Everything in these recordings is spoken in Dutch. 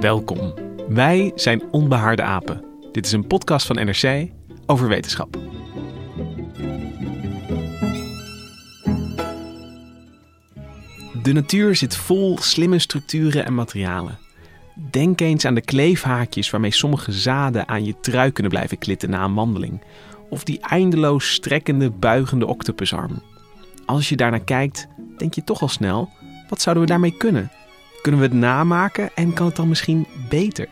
Welkom. Wij zijn Onbehaarde Apen. Dit is een podcast van NRC over wetenschap. De natuur zit vol slimme structuren en materialen. Denk eens aan de kleefhaakjes waarmee sommige zaden aan je trui kunnen blijven klitten na een wandeling. Of die eindeloos strekkende, buigende octopusarm. Als je daarnaar kijkt, denk je toch al snel: wat zouden we daarmee kunnen? Kunnen we het namaken en kan het dan misschien beter?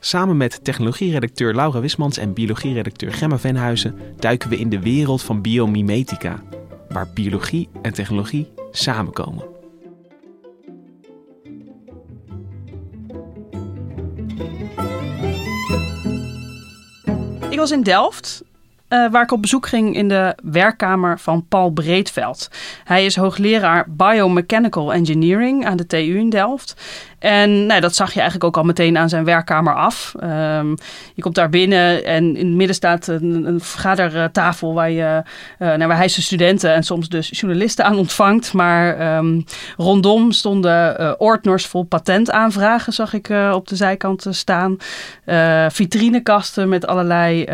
Samen met technologieredacteur Laura Wismans en biologieredacteur Gemma Venhuizen duiken we in de wereld van biomimetica, waar biologie en technologie samenkomen. Ik was in Delft, uh, waar ik op bezoek ging in de werkkamer van Paul Breedveld. Hij is hoogleraar Biomechanical Engineering aan de TU in Delft. En nou, dat zag je eigenlijk ook al meteen aan zijn werkkamer af. Um, je komt daar binnen en in het midden staat een, een vergadertafel waar, je, uh, nou, waar hij zijn studenten en soms dus journalisten aan ontvangt. Maar um, rondom stonden uh, ordners vol patentaanvragen, zag ik uh, op de zijkant staan. vitrinekasten met allerlei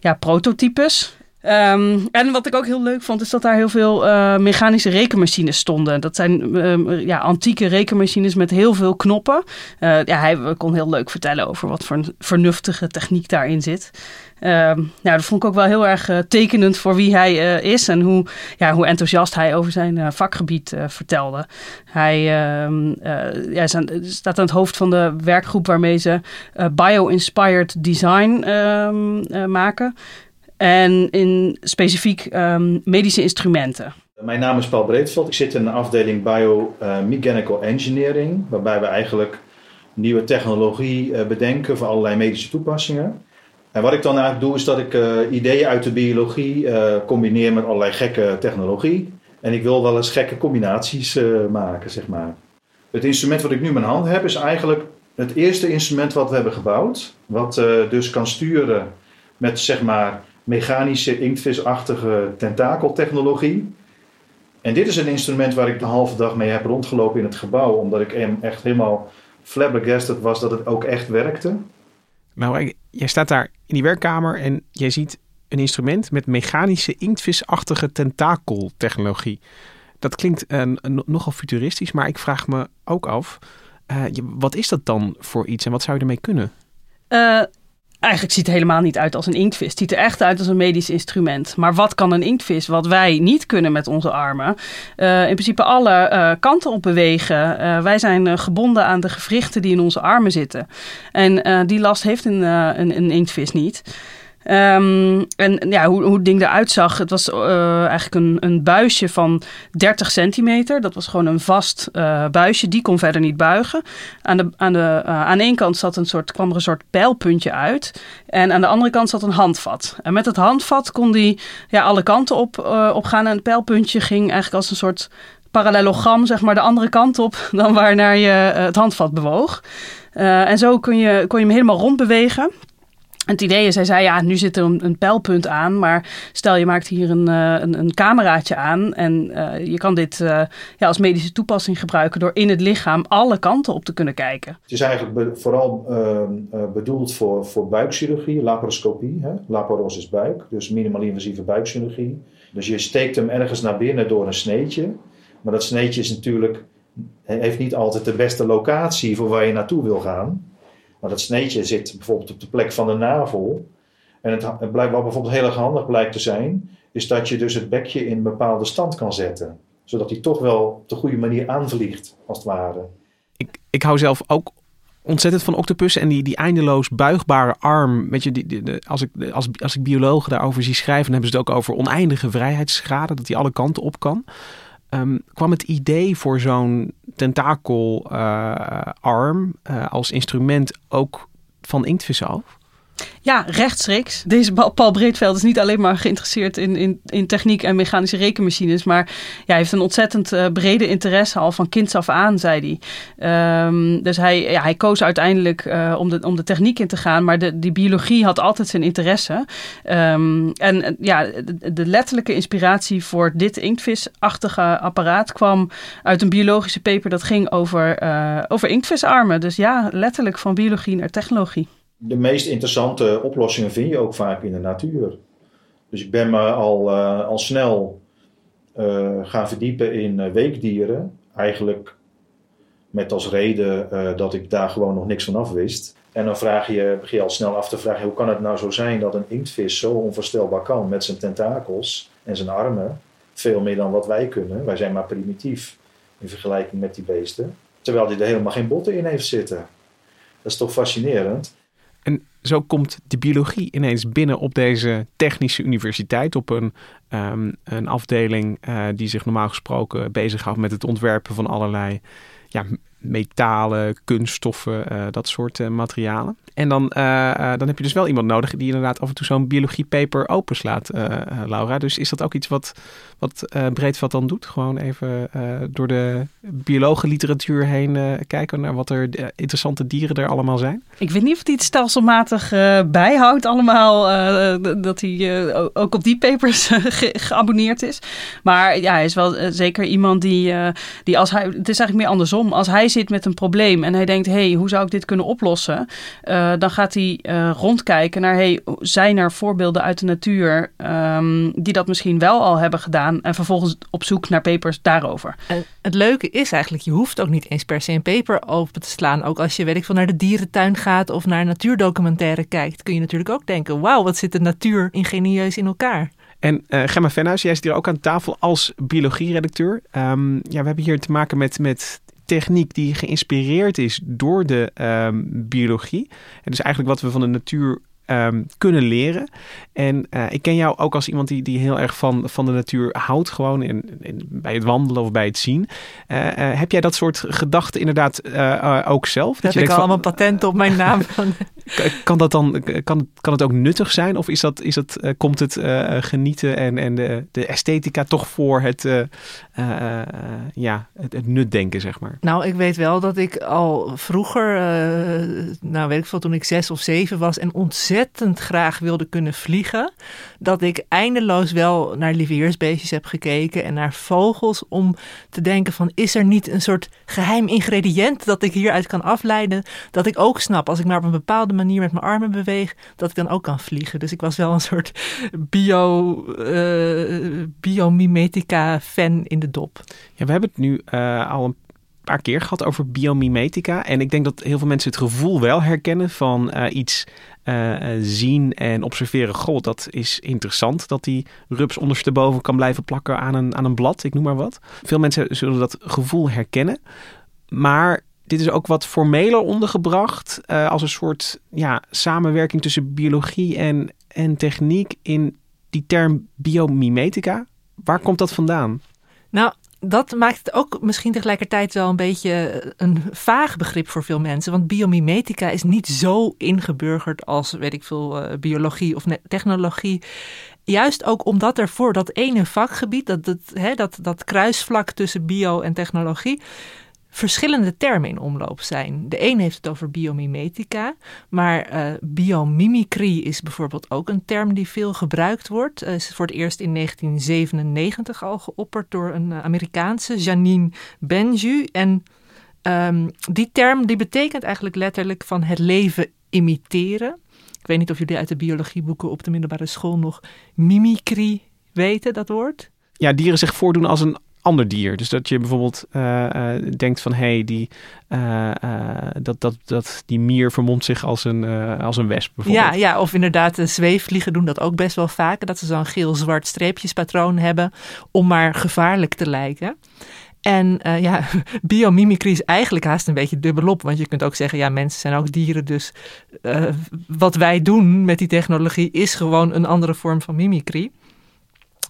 ja, prototypes. Um, en wat ik ook heel leuk vond, is dat daar heel veel uh, mechanische rekenmachines stonden. Dat zijn um, ja, antieke rekenmachines met heel veel knoppen. Uh, ja, hij kon heel leuk vertellen over wat voor een vernuftige techniek daarin zit. Um, nou, dat vond ik ook wel heel erg uh, tekenend voor wie hij is en hoe, ja, hoe enthousiast hij over zijn vakgebied vertelde. Hij ja, staat aan het hoofd van de werkgroep waarmee ze bio-inspired design maken. En in specifiek um, medische instrumenten. Mijn naam is Paul Breedveld. Ik zit in de afdeling Biomechanical Engineering, waarbij we eigenlijk nieuwe technologie uh, bedenken voor allerlei medische toepassingen. En wat ik dan eigenlijk doe, is dat ik uh, ideeën uit de biologie combineer met allerlei gekke technologie. En ik wil wel eens gekke combinaties maken, zeg maar. Het instrument wat ik nu in mijn hand heb, is eigenlijk het eerste instrument wat we hebben gebouwd. Wat dus kan sturen met, zeg maar, mechanische inktvisachtige tentakeltechnologie. En dit is een instrument waar ik de halve dag mee heb rondgelopen in het gebouw, omdat ik echt helemaal flabbergasted was dat het ook echt werkte. Nou, jij staat daar in die werkkamer en jij ziet een instrument met mechanische inktvisachtige tentakeltechnologie. Dat klinkt uh, nogal futuristisch, maar ik vraag me ook af, uh, wat is dat dan voor iets en wat zou je ermee kunnen? Uh, Eigenlijk ziet het helemaal niet uit als een inktvis. Het ziet er echt uit als een medisch instrument. Maar wat kan een inktvis wat wij niet kunnen met onze armen? Uh, in principe alle uh, kanten op bewegen. Uh, wij zijn gebonden aan de gewrichten die in onze armen zitten. En die last heeft een, een, een inktvis niet. Um, en ja, hoe, hoe het ding eruit zag, het was uh, eigenlijk een, een buisje van 30 centimeter. Dat was gewoon een vast uh, buisje, die kon verder niet buigen. Aan, de, aan, de, uh, aan één kant zat een soort, kwam er een soort pijlpuntje uit. En aan de andere kant zat een handvat. En met het handvat kon die ja, alle kanten op, op gaan. En het pijlpuntje ging eigenlijk als een soort parallelogram, zeg maar, de andere kant op dan waar naar je het handvat bewoog. en zo kon je, kon je hem helemaal rond bewegen het idee is, hij zei, ja, nu zit er een, pijlpunt aan, maar stel je maakt hier een, uh, een, een, cameraatje aan en uh, je kan dit uh, ja, als medische toepassing gebruiken door in het lichaam alle kanten op te kunnen kijken. Het is eigenlijk vooral ehm, bedoeld voor, voor buikchirurgie, laparoscopie, hè? laparos is buik, dus minimaal invasieve buikchirurgie. Dus je steekt hem ergens naar binnen door een sneetje, maar dat sneetje is natuurlijk, heeft niet altijd de beste locatie voor waar je naartoe wil gaan. Maar dat sneetje zit bijvoorbeeld op de plek van de navel. En het, blijkt, wat bijvoorbeeld heel erg handig blijkt te zijn, is dat je dus het bekje in een bepaalde stand kan zetten. Zodat hij toch wel op de goede manier aanvliegt, als het ware. Ik, ik hou zelf ook ontzettend van octopussen en die, die eindeloos buigbare arm. Weet je, die, die, als, ik, als, als ik biologen daarover zie schrijven, dan hebben ze het ook over oneindige vrijheidsgraden, dat die alle kanten op kan. Um, kwam het idee voor zo'n tentakelarm uh, als instrument ook van inktvissen af? Ja, rechtstreeks. Deze Paul Breedveld is niet alleen maar geïnteresseerd in, in, in techniek en mechanische rekenmachines, maar ja, hij heeft een ontzettend uh, brede interesse al van kinds af aan, zei hij. Um, dus hij, ja, hij koos uiteindelijk uh, om, de, om de techniek in te gaan, maar de, die biologie had altijd zijn interesse. Um, en ja, de, de, letterlijke inspiratie voor dit inktvisachtige apparaat kwam uit een biologische paper dat ging over, uh, over inktvisarmen. Dus ja, letterlijk van biologie naar technologie de meest interessante oplossingen vind je ook vaak in de natuur. Dus ik ben me al, uh, al snel uh, gaan verdiepen in uh, weekdieren. Eigenlijk met als reden dat ik daar gewoon nog niks van af wist. En dan vraag je, begin je al snel af te vragen: hoe kan het nou zo zijn dat een inktvis zo onvoorstelbaar kan met zijn tentakels en zijn armen? Veel meer dan wat wij kunnen. Wij zijn maar primitief in vergelijking met die beesten. Terwijl hij er helemaal geen botten in heeft zitten. Dat is toch fascinerend? En zo komt de biologie ineens binnen op deze technische universiteit. Op een, um, een afdeling uh, die zich normaal gesproken bezighoudt met het ontwerpen van allerlei ja, metalen, kunststoffen, uh, dat soort uh, materialen. En dan, dan heb je dus wel iemand nodig die inderdaad af en toe zo'n biologiepaper openslaat, Laura. Dus is dat ook iets wat, wat Breedveld dan doet? Gewoon even door de biologenliteratuur heen kijken naar wat er interessante dieren er allemaal zijn? Ik weet niet of hij het stelselmatig bijhoudt allemaal, dat hij ook op die papers ge geabonneerd is. Maar ja, hij is wel zeker iemand die, die als hij, het is eigenlijk meer andersom, als hij zit met een probleem en hij denkt, hey, hoe zou ik dit kunnen oplossen? Uh, dan gaat hij uh, rondkijken naar, hey, zijn er voorbeelden uit de natuur um, die dat misschien wel al hebben gedaan en vervolgens op zoek naar papers daarover. En het leuke is eigenlijk, je hoeft ook niet eens per se een paper open te slaan. Ook als je, weet ik veel, naar de dierentuin gaat of naar natuurdocumentaire kijkt, kun je natuurlijk ook denken, wauw, wat zit de natuur ingenieus in elkaar. En uh, Gemma Venhuis, jij zit hier ook aan tafel als biologieredacteur. Um, ja, we hebben hier te maken met, met techniek die geïnspireerd is door de um, biologie. En dus eigenlijk wat we van de natuur um, kunnen leren. En uh, ik ken jou ook als iemand die, die heel erg van, van de natuur houdt, gewoon in, in bij het wandelen of bij het zien. Uh, uh, heb jij dat soort gedachten inderdaad ook zelf? Dat, dat heb ik al allemaal patent op mijn naam. kan dat dan kan, kan het ook nuttig zijn? Of is dat, is dat, komt het genieten en, en de, de esthetica toch voor het, ja, het, nutdenken, zeg maar? Nou, ik weet wel dat ik al vroeger, nou weet ik veel, toen ik zes of zeven was en ontzettend graag wilde kunnen vliegen, dat ik eindeloos wel naar lieveheersbeestjes heb gekeken en naar vogels om te denken van is er niet een soort geheim ingrediënt dat ik hieruit kan afleiden, dat ik ook snap als ik maar op een bepaalde manier met mijn armen beweeg, dat ik dan ook kan vliegen. Dus ik was wel een soort bio, uh, biomimetica fan in de dop. Ja, we hebben het nu uh, al een paar keer gehad over biomimetica. En ik denk dat heel veel mensen het gevoel wel herkennen van uh, iets zien en observeren. Goh, dat is interessant dat die rups ondersteboven kan blijven plakken aan een, aan een blad, ik noem maar wat. Veel mensen zullen dat gevoel herkennen. Maar dit is ook wat formeler ondergebracht uh, als een soort ja, samenwerking tussen biologie en, en techniek in die term biomimetica. Waar komt dat vandaan? Nou, dat maakt het ook misschien tegelijkertijd wel een beetje een vaag begrip voor veel mensen. Want biomimetica is niet zo ingeburgerd als, weet ik veel, uh, biologie of technologie. Juist ook omdat er voor dat ene vakgebied, dat, dat, hè, dat, dat kruisvlak tussen bio en technologie, verschillende termen in omloop zijn. De een heeft het over biomimetica, maar uh, biomimicry is bijvoorbeeld ook een term die veel gebruikt wordt. Is voor het eerst in 1997 al geopperd door een uh, Amerikaanse, Janine Benju. En um, die term die betekent eigenlijk letterlijk van het leven imiteren. Ik weet niet of jullie uit de biologieboeken op de middelbare school nog mimicry weten, dat woord. Ja, dieren zich voordoen als een ander dier. Dus dat je bijvoorbeeld uh, uh, denkt van hey, die, uh, dat, dat, dat, die mier vermomt zich als een, als een wesp. Ja, ja, of inderdaad, de zweefvliegen doen dat ook best wel vaak. Dat ze zo'n geel-zwart streepjespatroon hebben om maar gevaarlijk te lijken. En ja, biomimicry is eigenlijk haast een beetje dubbelop. Want je kunt ook zeggen, ja, mensen zijn ook dieren. Dus wat wij doen met die technologie is gewoon een andere vorm van mimicry.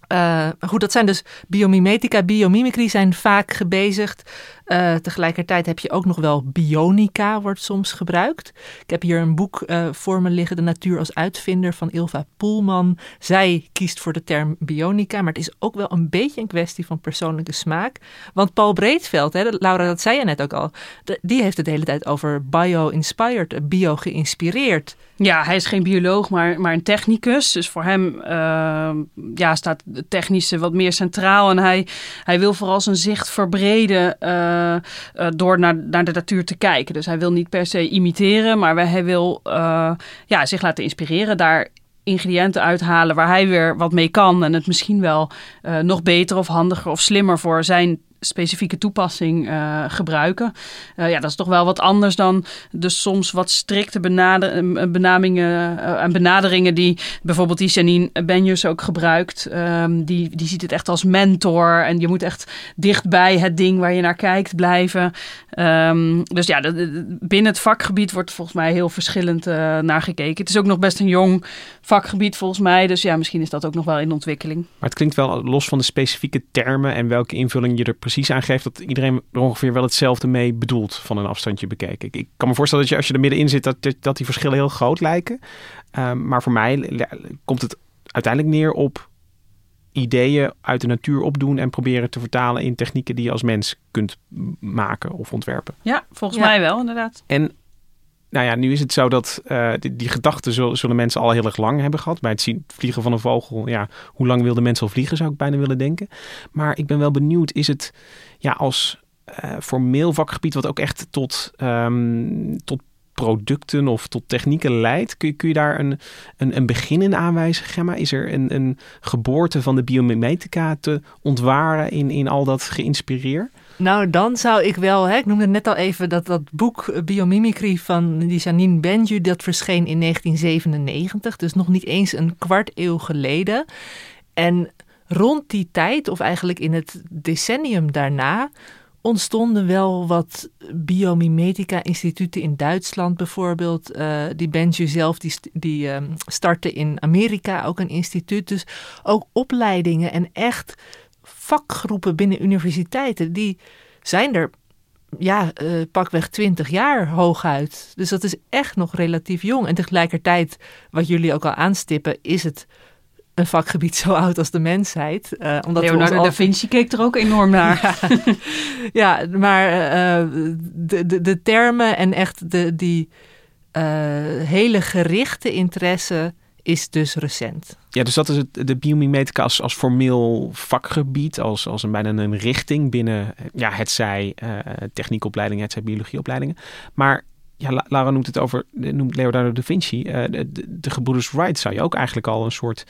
Uh, goed, dat zijn dus biomimetica, biomimicry zijn vaak gebezigd. Uh, tegelijkertijd heb je ook nog wel bionica, wordt soms gebruikt. Ik heb hier een boek uh, voor me liggen, De Natuur als Uitvinder van Ilva Poelman. Zij kiest voor de term bionica, maar het is ook wel een beetje een kwestie van persoonlijke smaak. Want Paul Breedveld, hè, Laura, dat zei je net ook al, die heeft het de hele tijd over bio-inspired, bio-geïnspireerd. Ja, hij is geen bioloog, maar, maar een technicus. Dus voor hem uh, ja, staat het technische wat meer centraal. En hij, hij wil vooral zijn zicht verbreden uh, door naar, naar de natuur te kijken. Dus hij wil niet per se imiteren, maar hij wil ja, zich laten inspireren. Daar ingrediënten uithalen waar hij weer wat mee kan. En het misschien wel nog beter of handiger of slimmer voor zijn specifieke toepassing uh, gebruiken. Uh, ja, dat is toch wel wat anders dan de soms wat strikte benader, benamingen uh, en benaderingen die bijvoorbeeld die Janine Benjus ook gebruikt. Um, die, die ziet het echt als mentor en je moet echt dichtbij het ding waar je naar kijkt blijven. Um, dus ja, de, binnen het vakgebied wordt volgens mij heel verschillend naar gekeken. Het is ook nog best een jong vakgebied volgens mij. Dus ja, misschien is dat ook nog wel in ontwikkeling. Maar het klinkt wel los van de specifieke termen en welke invulling je er precies aangeeft, dat iedereen er ongeveer wel hetzelfde mee bedoelt van een afstandje bekeken. Ik, ik kan me voorstellen dat je als je er middenin zit, dat, dat die verschillen heel groot lijken. Um, maar voor mij komt het uiteindelijk neer op ideeën uit de natuur opdoen en proberen te vertalen in technieken die je als mens kunt maken of ontwerpen. Ja, volgens ja. mij wel, inderdaad. En nou ja, nu is het zo dat uh, die, die gedachten zullen, mensen al heel erg lang hebben gehad. Bij het zien vliegen van een vogel, ja, hoe lang wilden mensen al vliegen, zou ik bijna willen denken. Maar ik ben wel benieuwd, is het ja, als formeel vakgebied wat ook echt tot, um, tot producten of tot technieken leidt. Kun je, kun je daar een, een, een begin in aanwijzen, Gemma? Is er een, een geboorte van de biomimetica te ontwaren in, in al dat geïnspireerd? Nou, dan zou ik wel, hè, ik noemde net al even dat, dat boek Biomimicry van die Janine Benju, dat verscheen in 1997, dus nog niet eens een kwart eeuw geleden. En rond die tijd, of eigenlijk in het decennium daarna, ontstonden wel wat biomimetica-instituten in Duitsland bijvoorbeeld. Uh, die Benju zelf die, die um, startte in Amerika ook een instituut. Dus ook opleidingen en echt vakgroepen binnen universiteiten, die zijn er ja, uh, pakweg 20 jaar hooguit. Dus dat is echt nog relatief jong. En tegelijkertijd, wat jullie ook al aanstippen, is het een vakgebied zo oud als de mensheid. Uh, omdat Leonardo da Vinci keek er ook enorm naar. ja, ja, maar uh, de, de, de termen en echt de, die hele gerichte interesse is dus recent. Ja, dus dat is het, de biomimetica als, als formeel vakgebied, als, als een bijna een richting binnen ja, het zij uh, techniekopleidingen, het zij biologieopleidingen. Maar ja, Lara noemt het over, noemt Leonardo da Vinci. De, de, de gebroeders Wright zou je ook eigenlijk al een soort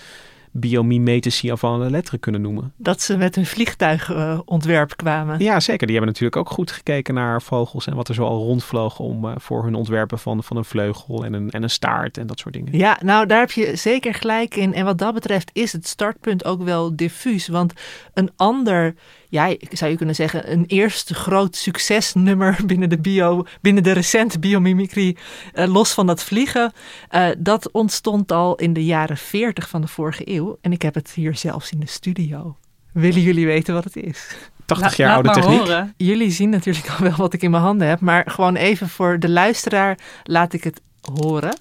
biomimetici avant la lettre kunnen noemen. Dat ze met hun vliegtuigontwerp kwamen. Ja, zeker. Die hebben natuurlijk ook goed gekeken naar vogels en wat er zo al rondvloog om, uh, voor hun ontwerpen van, van een vleugel en een, en een staart en dat soort dingen. Ja, nou daar heb je zeker gelijk in. En wat dat betreft is het startpunt ook wel diffuus. Want een ander ja, zou je kunnen zeggen, een eerste groot succesnummer binnen de bio, binnen de recente biomimicry, uh, los van dat vliegen. Uh, dat ontstond al in de jaren 40 van de vorige eeuw. En ik heb het hier zelfs in de studio. Willen jullie weten wat het is? 80 jaar oude techniek. Horen. Jullie zien natuurlijk al wel wat ik in mijn handen heb, maar gewoon even voor de luisteraar laat ik het horen.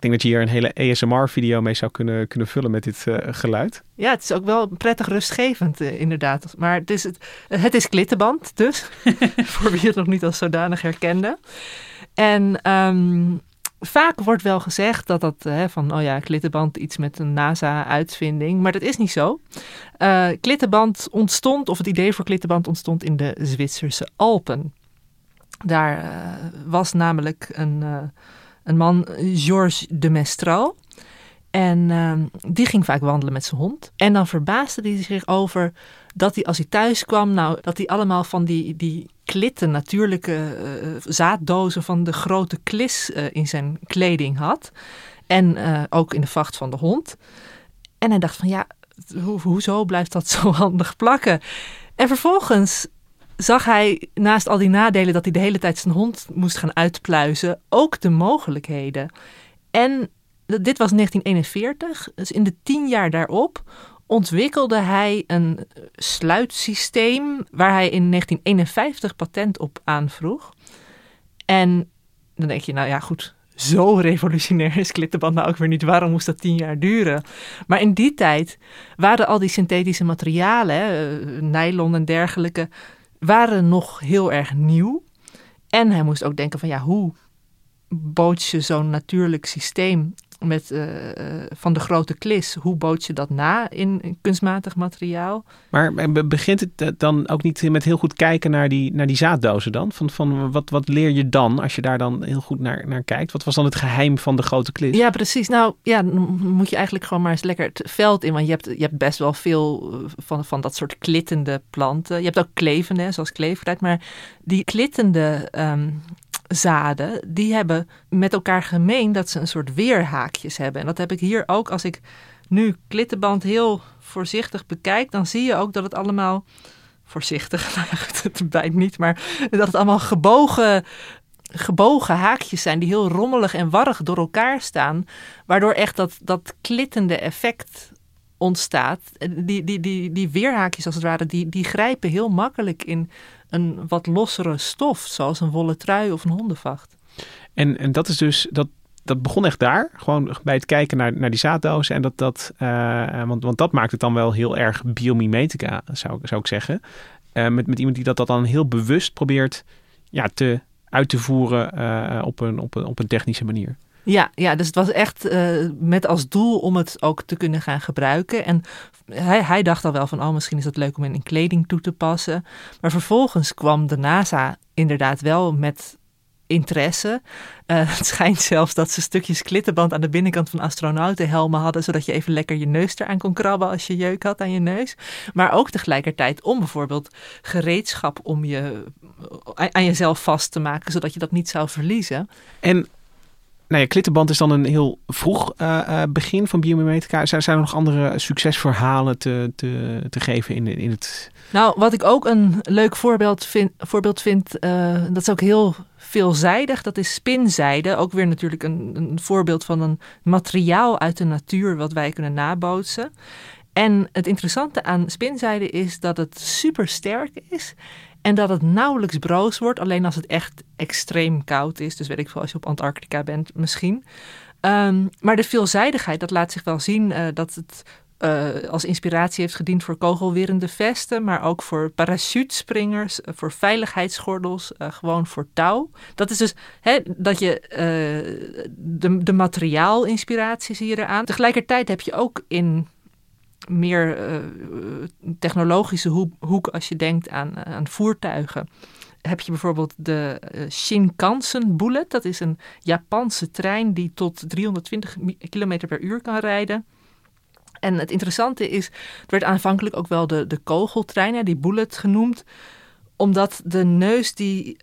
Ik denk dat je hier een hele ASMR-video mee zou kunnen, kunnen vullen met dit uh, geluid. Ja, het is ook wel prettig rustgevend, uh, inderdaad. Maar het is, het, het is klittenband, dus. voor wie het nog niet als zodanig herkende. En um, vaak wordt wel gezegd dat dat uh, van, oh ja, klittenband iets met een NASA-uitvinding. Maar dat is niet zo. klittenband ontstond, of het idee voor klittenband ontstond in de Zwitserse Alpen. Daar was namelijk een een man, Georges de Mestral. En uh, die ging vaak wandelen met zijn hond. En dan verbaasde hij zich over dat hij als hij thuis kwam, nou, dat hij allemaal van die, die klitten, natuurlijke uh, zaaddozen van de grote klis uh, in zijn kleding had. En ook in de vacht van de hond. En hij dacht van ja, ho hoezo blijft dat zo handig plakken? En vervolgens zag hij naast al die nadelen dat hij de hele tijd zijn hond moest gaan uitpluizen, ook de mogelijkheden. En dit was 1941, dus in de tien jaar daarop ontwikkelde hij een sluitsysteem waar hij in 1951 patent op aanvroeg. En dan denk je, nou ja, goed, zo revolutionair is klittenband nou ook weer niet. Waarom moest dat tien jaar duren? Maar in die tijd waren al die synthetische materialen, eh, nylon en dergelijke, waren nog heel erg nieuw. En hij moest ook denken van ja, hoe bood je zo'n natuurlijk systeem met, uh, van de grote klis. Hoe bood je dat na in, kunstmatig materiaal? Maar begint het eh, dan ook niet met heel goed kijken naar die, naar die zaaddozen dan? Van, van wat, wat leer je dan als je daar dan heel goed naar, naar kijkt? Wat was dan het geheim van de grote klis? Ja, precies. Nou ja, dan moet je eigenlijk gewoon maar eens lekker het veld in. Want je hebt, je hebt best wel veel van, van dat soort klittende planten. Je hebt ook klevende, zoals kleefkruid. Maar die klittende um, zaden, die hebben met elkaar gemeen dat ze een soort weerhaakjes hebben. En dat heb ik hier ook. Als ik nu klittenband heel voorzichtig bekijk, dan zie je ook dat het allemaal voorzichtig, nou het bijt niet, maar dat het allemaal gebogen, gebogen haakjes zijn die heel rommelig en warrig door elkaar staan, waardoor echt dat, dat klittende effect ontstaat. Die, die, die, die weerhaakjes als het ware, die, die grijpen heel makkelijk in een wat lossere stof, zoals een wollen trui of een hondenvacht. En, en dat is dus, dat, dat begon echt daar, gewoon bij het kijken naar, naar die zaaddozen. En dat, dat uh, want, want dat maakt het dan wel heel erg biomimetica, zou, zou ik zeggen. Uh, met, met iemand die dat, dat dan heel bewust probeert ja, te, uit te voeren uh, op, een, op, een, op een technische manier. Ja, ja, dus het was echt uh, met als doel om het ook te kunnen gaan gebruiken. En hij, hij dacht al wel van, oh, misschien is dat leuk om in kleding toe te passen. Maar vervolgens kwam de NASA inderdaad wel met interesse. Uh, het schijnt zelfs dat ze stukjes klittenband aan de binnenkant van astronautenhelmen hadden, zodat je even lekker je neus eraan kon krabben als je jeuk had aan je neus. Maar ook tegelijkertijd om bijvoorbeeld gereedschap om je aan jezelf vast te maken, zodat je dat niet zou verliezen. En nou ja, klittenband is dan een heel vroeg uh, begin van biomimetica. Zijn, zijn er nog andere succesverhalen te, te, te geven in, in het... Nou, wat ik ook een leuk voorbeeld vind, voorbeeld vind uh, dat is ook heel veelzijdig, dat is spinzijde. Ook weer natuurlijk een, een voorbeeld van een materiaal uit de natuur wat wij kunnen nabootsen. En het interessante aan spinzijde is dat het super sterk is en dat het nauwelijks broos wordt, alleen als het echt extreem koud is. Dus weet ik veel, als je op Antarctica bent, misschien. Um, maar de veelzijdigheid, dat laat zich wel zien uh, dat het uh, als inspiratie heeft gediend voor kogelwerende vesten, maar ook voor parachutespringers, uh, voor veiligheidsgordels, gewoon voor touw. Dat is dus dat je de, de materiaalinspiratie zie je eraan. Tegelijkertijd heb je ook in meer uh, technologische hoek, als je denkt aan, eh, aan voertuigen. Heb je bijvoorbeeld de Shinkansen Bullet. Dat is een Japanse trein die tot 320 km per uur kan rijden. En het interessante is, het werd aanvankelijk ook wel de, de kogeltrein, die bullet genoemd. Omdat de neus die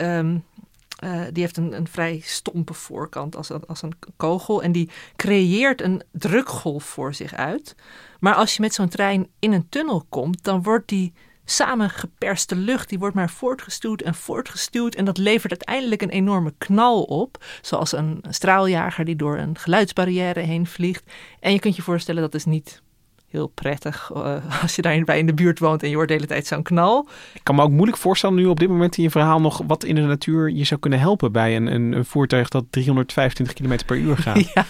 uh, die heeft een, een vrij stompe voorkant als, als een kogel. En die creëert een drukgolf voor zich uit. Maar als je met zo'n trein in een tunnel komt, dan wordt die samengeperste lucht, die wordt maar voortgestuwd en voortgestuwd. En dat levert uiteindelijk een enorme knal op. Zoals een straaljager die door een geluidsbarrière heen vliegt. En je kunt je voorstellen, dat is niet heel prettig uh, als je daarbij in de buurt woont en je hoort de hele tijd zo'n knal. Ik kan me ook moeilijk voorstellen nu op dit moment in je verhaal nog wat in de natuur je zou kunnen helpen bij een, een, een voertuig dat 325 km per uur gaat. ja,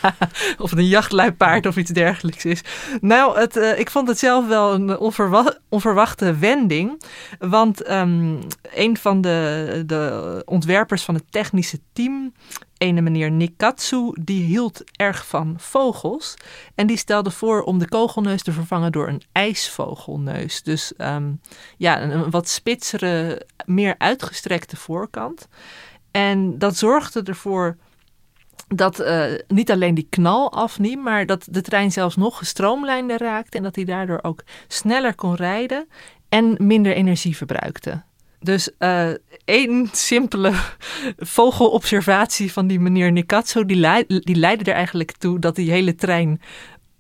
of het een jachtluipaard of iets dergelijks is. Nou, het, uh, ik vond het zelf wel een onverwa onverwachte wending. Want um, een van de, de ontwerpers van het technische team ene meneer Nikatsu, die hield erg van vogels. En die stelde voor om de kogelneus te vervangen door een ijsvogelneus. Dus um, ja, een, wat spitsere, meer uitgestrekte voorkant. En dat zorgde ervoor dat uh, niet alleen die knal afniem, maar dat de trein zelfs nog gestroomlijnder raakte en dat hij daardoor ook sneller kon rijden en minder energie verbruikte. Dus uh, één simpele vogelobservatie van die meneer Nikatsu, die, die leidde er eigenlijk toe dat die hele trein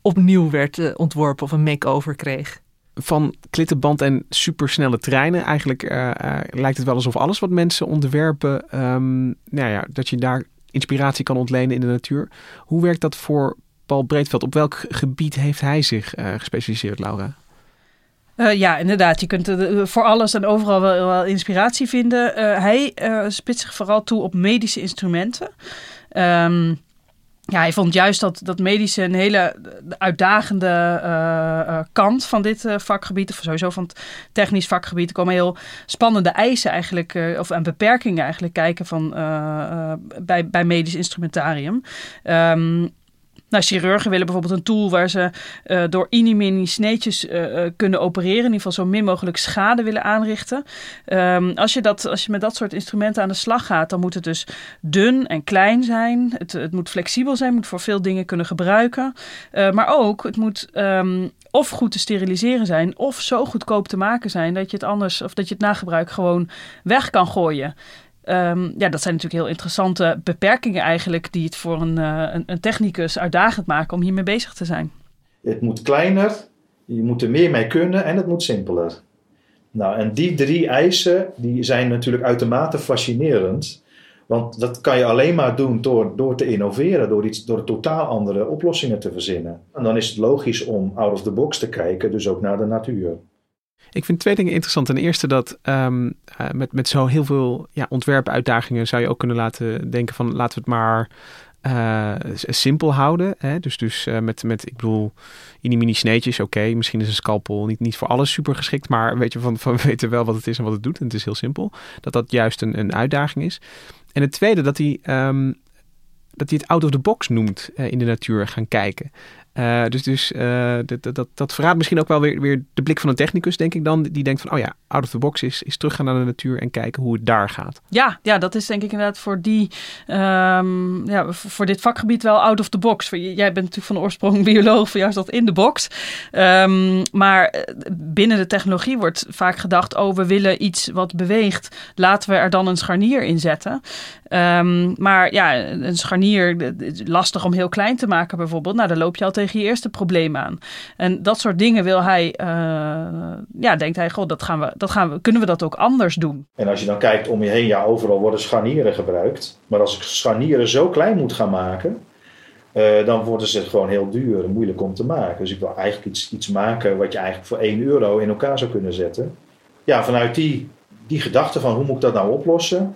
opnieuw werd uh, ontworpen of een make-over kreeg. Van klittenband en supersnelle treinen. Eigenlijk uh, lijkt het wel alsof alles wat mensen ontwerpen, um, nou ja, dat je daar inspiratie kan ontlenen in de natuur. Hoe werkt dat voor Paul Breedveld? Op welk gebied heeft hij zich gespecialiseerd, Laura? Uh, ja, inderdaad. Je kunt uh, voor alles en overal wel, inspiratie vinden. Uh, hij spitst zich vooral toe op medische instrumenten. Um, ja, hij vond juist dat, dat medische een hele uitdagende kant van dit vakgebied, of sowieso van het technisch vakgebied, er komen heel spannende eisen eigenlijk, of en beperkingen eigenlijk kijken van, bij, bij medisch instrumentarium. Um, nou, chirurgen willen bijvoorbeeld een tool waar ze uh, door inimini sneetjes uh, kunnen opereren. In ieder geval zo min mogelijk schade willen aanrichten. Um, als, je dat, als je met dat soort instrumenten aan de slag gaat, dan moet het dus dun en klein zijn. Het, het moet flexibel zijn, moet voor veel dingen kunnen gebruiken. Maar ook, het moet um, of goed te steriliseren zijn, of zo goedkoop te maken zijn dat je het anders, of dat je het na gebruik gewoon weg kan gooien. Um, ja, dat zijn natuurlijk heel interessante beperkingen eigenlijk die het voor een, uh, een, een, technicus uitdagend maken om hiermee bezig te zijn. Het moet kleiner, je moet er meer mee kunnen en het moet simpeler. Nou, en die drie eisen die zijn natuurlijk uitermate fascinerend. Want dat kan je alleen maar doen door, door te innoveren, door, iets, door totaal andere oplossingen te verzinnen. En dan is het logisch om out of the box te kijken, dus ook naar de natuur. Ik vind twee dingen interessant. Ten eerste dat um, uh, met, met zo heel veel ja, ontwerpuitdagingen zou je ook kunnen laten denken van laten we het maar uh, simpel houden. Hè? Dus, dus uh, met, met, ik bedoel, in die mini sneetjes, oké, misschien is een scalpel niet, niet voor alles super geschikt, maar weet je, van, van, we weten wel wat het is en wat het doet en het is heel simpel. Dat dat juist een, een uitdaging is. En het tweede, dat hij, um, dat hij het out of the box noemt in de natuur gaan kijken. Uh, dus dus uh, dat, dat, dat verraadt misschien ook wel weer, weer de blik van een technicus, denk ik dan. Die denkt van, oh ja, out of the box is, is teruggaan naar de natuur en kijken hoe het daar gaat. Ja, ja dat is denk ik inderdaad voor, die, um, ja, voor dit vakgebied wel out of the box. Jij bent natuurlijk van oorsprong bioloog, voor jou is dat in de box. Um, maar eh, binnen de technologie wordt vaak gedacht, oh, we willen iets wat beweegt. Laten we er dan een scharnier in zetten. Um, maar ja, een scharnier, lastig om heel klein te maken bijvoorbeeld. Nou, dan loop je al tegen je eerste probleem aan. En dat soort dingen wil hij, uh, ja, denkt hij, god, dat gaan we, dat gaan we, kunnen we dat ook anders doen? En als je dan kijkt om je heen, ja, overal worden scharnieren gebruikt. Maar als ik scharnieren zo klein moet gaan maken, uh, dan worden ze gewoon heel duur en moeilijk om te maken. Dus ik wil eigenlijk iets, iets maken wat je eigenlijk voor 1 euro in elkaar zou kunnen zetten. Ja, vanuit die, die gedachte van hoe moet ik dat nou oplossen,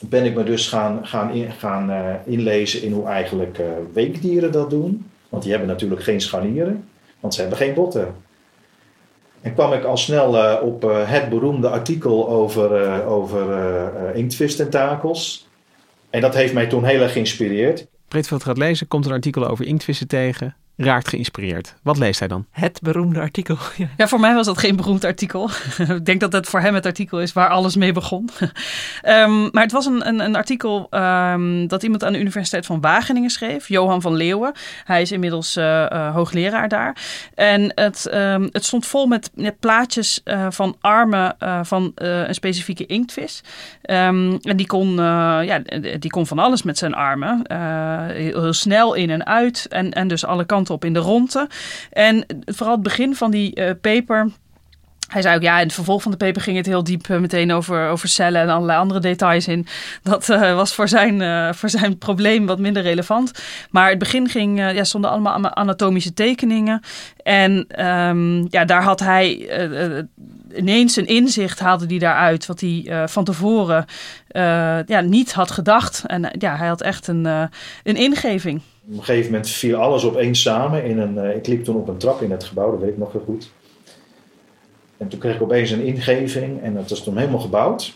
ben ik me dus gaan, gaan, in, gaan uh, inlezen in hoe eigenlijk weekdieren dat doen. Want die hebben natuurlijk geen scharnieren, want ze hebben geen botten. En kwam ik al snel uh, op het beroemde artikel over, over inktvistentakels. En dat heeft mij toen heel erg geïnspireerd. Breedveld gaat lezen, komt een artikel over inktvissen tegen raakt geïnspireerd. Wat leest hij dan? Het beroemde artikel. Ja, ja voor mij was dat geen beroemd artikel. ik denk dat het voor hem het artikel is waar alles mee begon. um, maar het was een, een, een artikel um, dat iemand aan de Universiteit van Wageningen schreef. Johan van Leeuwen. Hij is inmiddels uh, uh, hoogleraar daar. En het, um, het stond vol met, met plaatjes uh, van armen van een specifieke inktvis. en die kon, ja, die kon van alles met zijn armen. Heel, heel snel in en uit. En, en dus alle kanten op in de ronde. En vooral het begin van die uh, paper. Hij zei ook, ja, in het vervolg van de paper ging het heel diep uh, meteen over, over cellen en allerlei andere details in. Dat uh, was voor zijn, voor zijn probleem wat minder relevant. Maar het begin ging, ja, stonden allemaal anatomische tekeningen. En um, ja, daar had hij ineens een inzicht haalde hij daaruit wat hij van tevoren ja, niet had gedacht. En ja, hij had echt een, een ingeving. Op een gegeven moment viel alles opeens samen. In een, uh, ik liep toen op een trap in het gebouw, dat weet ik nog heel goed. En toen kreeg ik opeens een ingeving en dat was toen helemaal gebouwd.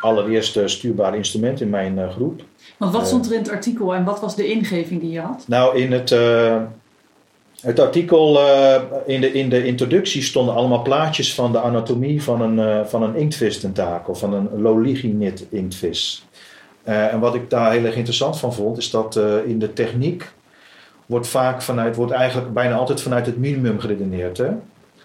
Allereerst stuurbare instrument in mijn uh, groep. Want wat stond er in het artikel en wat was de ingeving die je had? Nou, in het, het artikel, in, de, in de introductie stonden allemaal plaatjes van de anatomie van een, van een inktvis-tentakel, van een loliginid inktvis. Uh, en wat ik daar heel erg interessant van vond, is dat uh, in de techniek wordt vaak vanuit, wordt eigenlijk bijna altijd vanuit het minimum geredeneerd. Hè?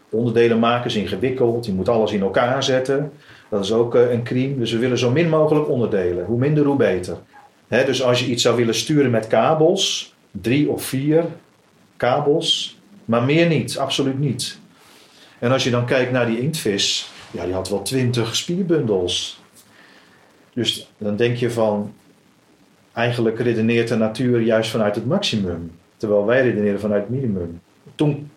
Onderdelen maken is ingewikkeld, je moet alles in elkaar zetten. Dat is ook uh, een crime. Dus we willen zo min mogelijk onderdelen. Hoe minder, hoe beter. Hè, dus als je iets zou willen sturen met kabels, drie of vier, kabels, maar meer niet, absoluut niet. En als je dan kijkt naar die inktvis, ja, die had wel twintig spierbundels. Dus dan denk je van, eigenlijk redeneert de natuur juist vanuit het maximum, terwijl wij redeneren vanuit het minimum. Toen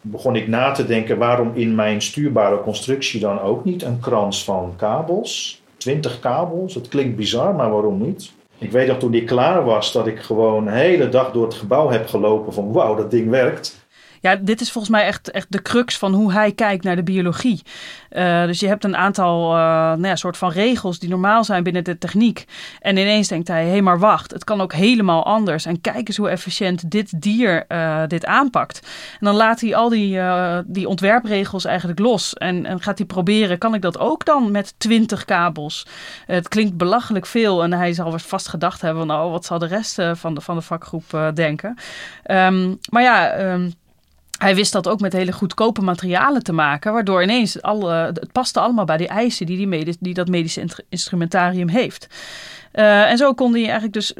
begon ik na te denken waarom in mijn stuurbare constructie dan ook niet een krans van kabels. 20 kabels, het klinkt bizar, maar waarom niet? Ik weet nog toen die klaar was dat ik gewoon een hele dag door het gebouw heb gelopen van wauw, dat ding werkt. Ja, dit is volgens mij echt, echt de crux van hoe hij kijkt naar de biologie. Uh, dus je hebt een aantal uh, nou ja, soort van regels die normaal zijn binnen de techniek. En ineens denkt hij, hé hey, maar wacht, het kan ook helemaal anders. En kijk eens hoe efficiënt dit dier uh, dit aanpakt. En dan laat hij al die, die ontwerpregels eigenlijk los. En, en gaat hij proberen, kan ik dat ook dan met 20 kabels? het klinkt belachelijk veel. En hij zal vast gedacht hebben, oh, wat zal de rest van, de, van de vakgroep denken? Um, maar ja... Um, hij wist dat ook met hele goedkope materialen te maken, waardoor ineens alle, het paste allemaal bij die eisen die, die, medisch, die dat medische instrumentarium heeft. Uh, en zo kon hij eigenlijk dus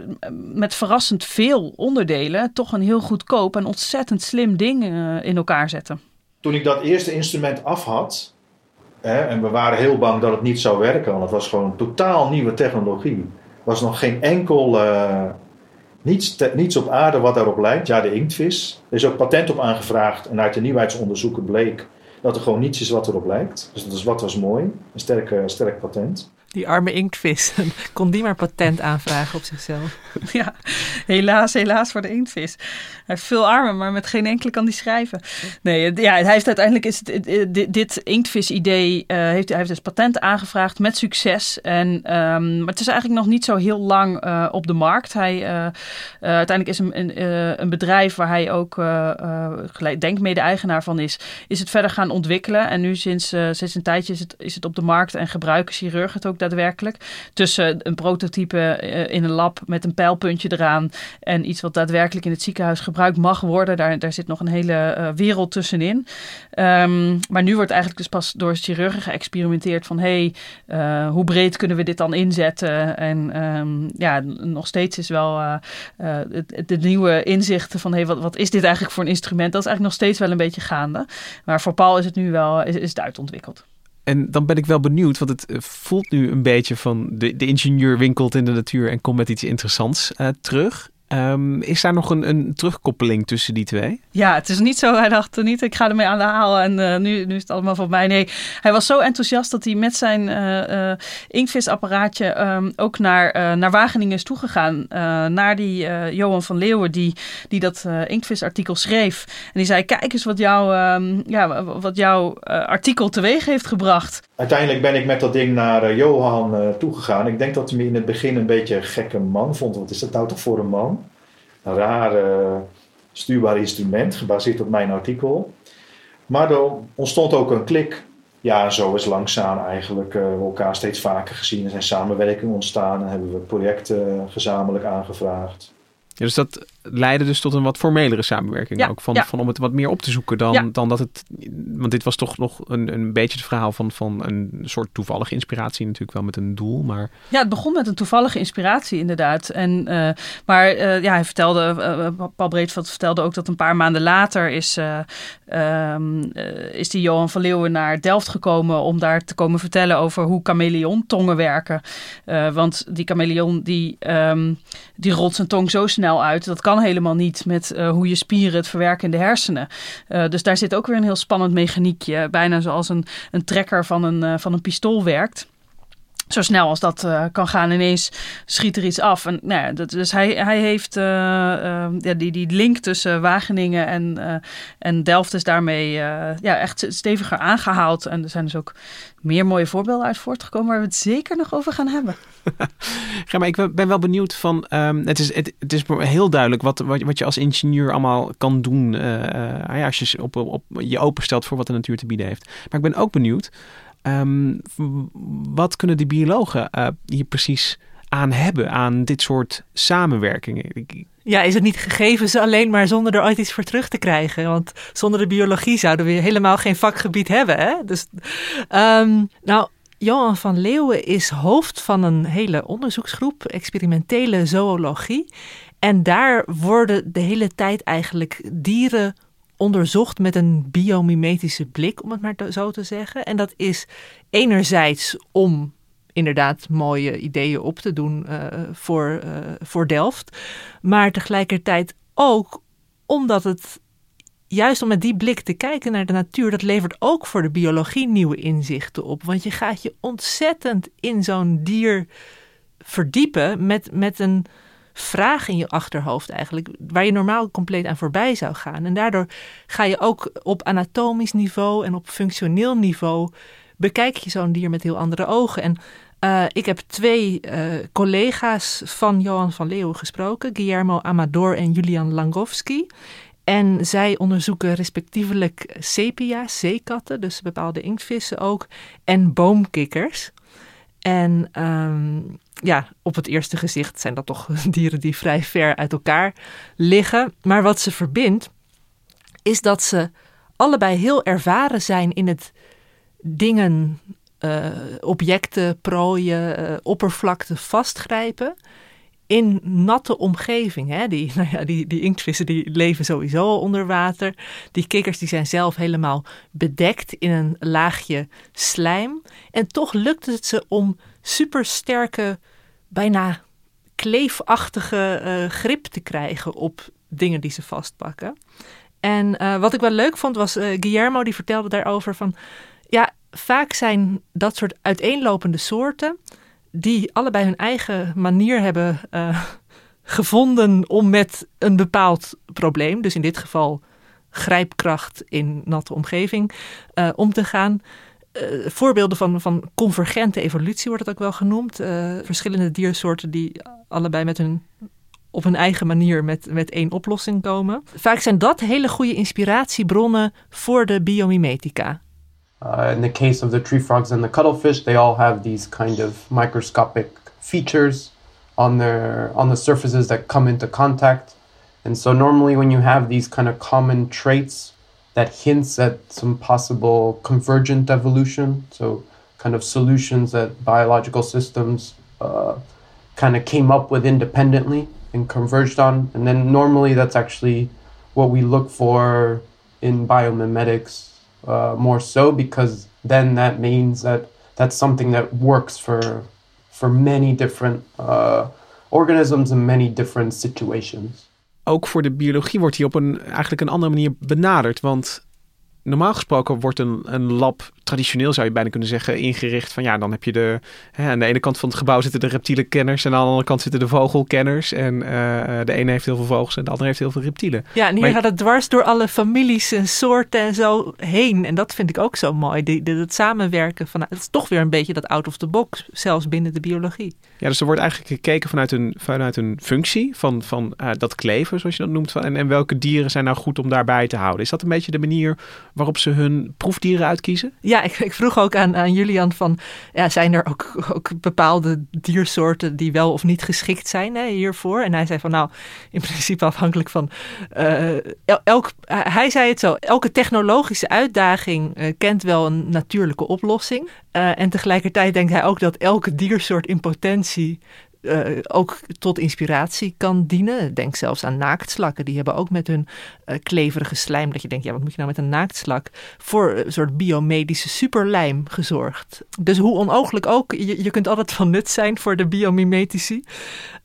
met verrassend veel onderdelen toch een heel goedkoop en ontzettend slim ding uh, in elkaar zetten. Toen ik dat eerste instrument af had, hè, en we waren heel bang dat het niet zou werken, want het was gewoon totaal nieuwe technologie. was nog geen enkel niets, niets op aarde wat daarop lijkt. Ja, de inktvis. Er is ook patent op aangevraagd. En uit de nieuwheidsonderzoeken bleek dat er gewoon niets is wat erop lijkt. Dus dat is wat was mooi. Een sterke, sterk patent. Die arme inktvis. Kon die maar patent aanvragen op zichzelf? Ja, helaas, helaas voor de inktvis. Hij heeft veel armen, maar met geen enkele kan hij schrijven. Nee, ja, hij heeft uiteindelijk is dit, inktvis-idee, uh, heeft, hij heeft dus patent aangevraagd met succes. En, um, maar het is eigenlijk nog niet zo heel lang uh, op de markt. Hij, uh, uiteindelijk is een, een, bedrijf waar hij ook, denk mede-eigenaar van is, is het verder gaan ontwikkelen. En nu sinds, sinds een tijdje is het, is het op de markt en gebruiken chirurgen het ook daadwerkelijk. Tussen een prototype eh, in een lab met een pijlpuntje eraan en iets wat daadwerkelijk in het ziekenhuis gebruikt mag worden. Daar, daar zit nog een hele uh, wereld tussenin. Um, maar nu wordt eigenlijk dus pas door chirurgen geëxperimenteerd van hey, uh, hoe breed kunnen we dit dan inzetten? En um, ja, nog steeds is wel de nieuwe inzichten van hey, wat, wat is dit eigenlijk voor een instrument? Dat is eigenlijk nog steeds wel een beetje gaande. Maar voor Paul is het nu wel is, is het uitontwikkeld. En dan ben ik wel benieuwd, want het eh, voelt nu een beetje van de, de ingenieur winkelt in de natuur en komt met iets interessants uh, terug. Um, is daar nog een, een, terugkoppeling tussen die twee? Ja, het is niet zo. Hij dacht niet, ik ga ermee aan de haal en uh, nu, nu is het allemaal voor mij. Nee, hij was zo enthousiast dat hij met zijn uh, uh, inkvisapparaatje um, ook naar, naar Wageningen is toegegaan. naar die Johan van Leeuwen, die, die dat inktvisartikel schreef. En die zei, kijk eens wat, jou, um, ja, wat jouw artikel teweeg heeft gebracht. Uiteindelijk ben ik met dat ding naar Johan toegegaan. Ik denk dat hij me in het begin een beetje een gekke man vond. Wat is dat nou toch voor een man? Een raar stuurbaar instrument, gebaseerd op mijn artikel. Maar er ontstond ook een klik. Ja, en zo is langzaam eigenlijk uh, we elkaar steeds vaker gezien. Er zijn samenwerkingen ontstaan en hebben we projecten gezamenlijk aangevraagd. Dus dat leidde dus tot een wat formelere samenwerking ook. Van, van om het wat meer op te zoeken dan, dan dat het... Want dit was toch nog een, een beetje het verhaal van, van een soort toevallige inspiratie. Natuurlijk wel met een doel, maar... Ja, het begon met een toevallige inspiratie inderdaad. En, uh, maar uh, ja, hij vertelde... Uh, Paul Breedveld vertelde ook dat een paar maanden later is, um, is die Johan van Leeuwen naar Delft gekomen... om daar te komen vertellen over hoe chameleon-tongen werken. want die chameleon die, um, die rolt zijn tong zo snel uit... dat kan helemaal niet met uh, hoe je spieren het verwerken in de hersenen. Uh, dus daar zit ook weer een heel spannend mechaniekje. Bijna zoals een, een trekker van een, van een pistool werkt zo snel als dat uh, kan gaan, ineens schiet er iets af. En, nou ja, dat, dus hij, hij heeft uh, uh, ja, die, die link tussen Wageningen en, en Delft is daarmee ja, echt steviger aangehaald. En er zijn dus ook meer mooie voorbeelden uit voortgekomen waar we het zeker nog over gaan hebben. ja, maar ik ben wel benieuwd van, um, het, is, het, het, is heel duidelijk wat, wat, wat je als ingenieur allemaal kan doen als je op, op, je openstelt voor wat de natuur te bieden heeft. Maar ik ben ook benieuwd, Um, wat kunnen de biologen uh, hier precies aan hebben, aan dit soort samenwerkingen? Ja, is het niet gegeven ze alleen maar zonder er ooit iets voor terug te krijgen? Want zonder de biologie zouden we helemaal geen vakgebied hebben. Hè? Dus, um, nou, Johan van Leeuwen is hoofd van een hele onderzoeksgroep, experimentele zoologie. En daar worden de hele tijd eigenlijk dieren onderzocht met een biomimetische blik, om het maar zo te zeggen. En dat is enerzijds om inderdaad mooie ideeën op te doen uh, voor, uh, voor Delft, maar tegelijkertijd ook omdat het juist om met die blik te kijken naar de natuur, dat levert ook voor de biologie nieuwe inzichten op. Want je gaat je ontzettend in zo'n dier verdiepen met, met een vraag in je achterhoofd eigenlijk, waar je normaal compleet aan voorbij zou gaan. En daardoor ga je ook op anatomisch niveau en op functioneel niveau bekijk je zo'n dier met heel andere ogen. En uh, ik heb twee uh, collega's van Johan van Leeuwen gesproken, Guillermo Amador en Julian Langowski. En zij onderzoeken respectievelijk sepia, zeekatten, dus bepaalde inktvissen ook, en boomkikkers. En um, ja, op het eerste gezicht zijn dat toch dieren die vrij ver uit elkaar liggen. Maar wat ze verbindt, is dat ze allebei heel ervaren zijn in het dingen, uh, objecten, prooien, uh, oppervlakte vastgrijpen in natte omgeving. Hè? Die, nou ja, die, die inktvissen die leven sowieso onder water. Die kikkers die zijn zelf helemaal bedekt in een laagje slijm. En toch lukt het ze om supersterke, bijna kleefachtige uh, grip te krijgen op dingen die ze vastpakken. En uh, wat ik wel leuk vond was uh, Guillermo die vertelde daarover van ja, vaak zijn dat soort uiteenlopende soorten die allebei hun eigen manier hebben uh, gevonden om met een bepaald probleem, dus in dit geval grijpkracht in natte omgeving, uh, om te gaan. Uh, voorbeelden van, van convergente evolutie wordt het ook wel genoemd. verschillende diersoorten die allebei met hun op hun eigen manier met, met één oplossing komen. Vaak zijn dat hele goede inspiratiebronnen voor de biomimetica. Uh, in the case of the tree frogs and the cuttlefish, they all have these kind of microscopic features on their on the surfaces that come into contact. And so normally when you have these kind of common traits that hints at some possible convergent evolution, so kind of solutions that biological systems uh, kind of came up with independently and converged on. And then normally that's actually what we look for in biomimetics uh, more so because then that means that that's something that works for for many different uh, organisms in many different situations. Ook voor de biologie wordt hier op een eigenlijk een andere manier benaderd, want normaal gesproken wordt een, een lab traditioneel zou je bijna kunnen zeggen, ingericht van ja, dan heb je de. Hè, aan de ene kant van het gebouw zitten de reptiele kenners en aan de andere kant zitten de vogelkenners. En uh, de ene heeft heel veel vogels en de andere heeft heel veel reptielen. Ja, en hier maar, gaat het dwars door alle families en soorten en zo heen. En dat vind ik ook zo mooi. Die, die, het samenwerken van. Het is toch weer een beetje dat out of the box, zelfs binnen de biologie. Ja, dus er wordt eigenlijk gekeken vanuit een, vanuit een functie van, van uh, dat kleven, zoals je dat noemt. Van, en, en welke dieren zijn nou goed om daarbij te houden? Is dat een beetje de manier waarop ze hun proefdieren uitkiezen? Ja, ik, vroeg ook aan, aan Julian van, ja, zijn er ook, ook bepaalde diersoorten die wel of niet geschikt zijn hè, hiervoor? En hij zei van, nou, in principe afhankelijk van, uh, elk, hij zei het zo, elke technologische uitdaging uh, kent wel een natuurlijke oplossing. Uh, en tegelijkertijd denkt hij ook dat elke diersoort in potentie uh, ook tot inspiratie kan dienen. Denk zelfs aan naaktslakken. Die hebben ook met hun uh, kleverige slijm, dat je denkt, ja, wat moet je nou met een naaktslak, voor een soort biomedische superlijm gezorgd. Dus hoe onooglijk ook, je, je kunt altijd van nut zijn voor de biomimetici.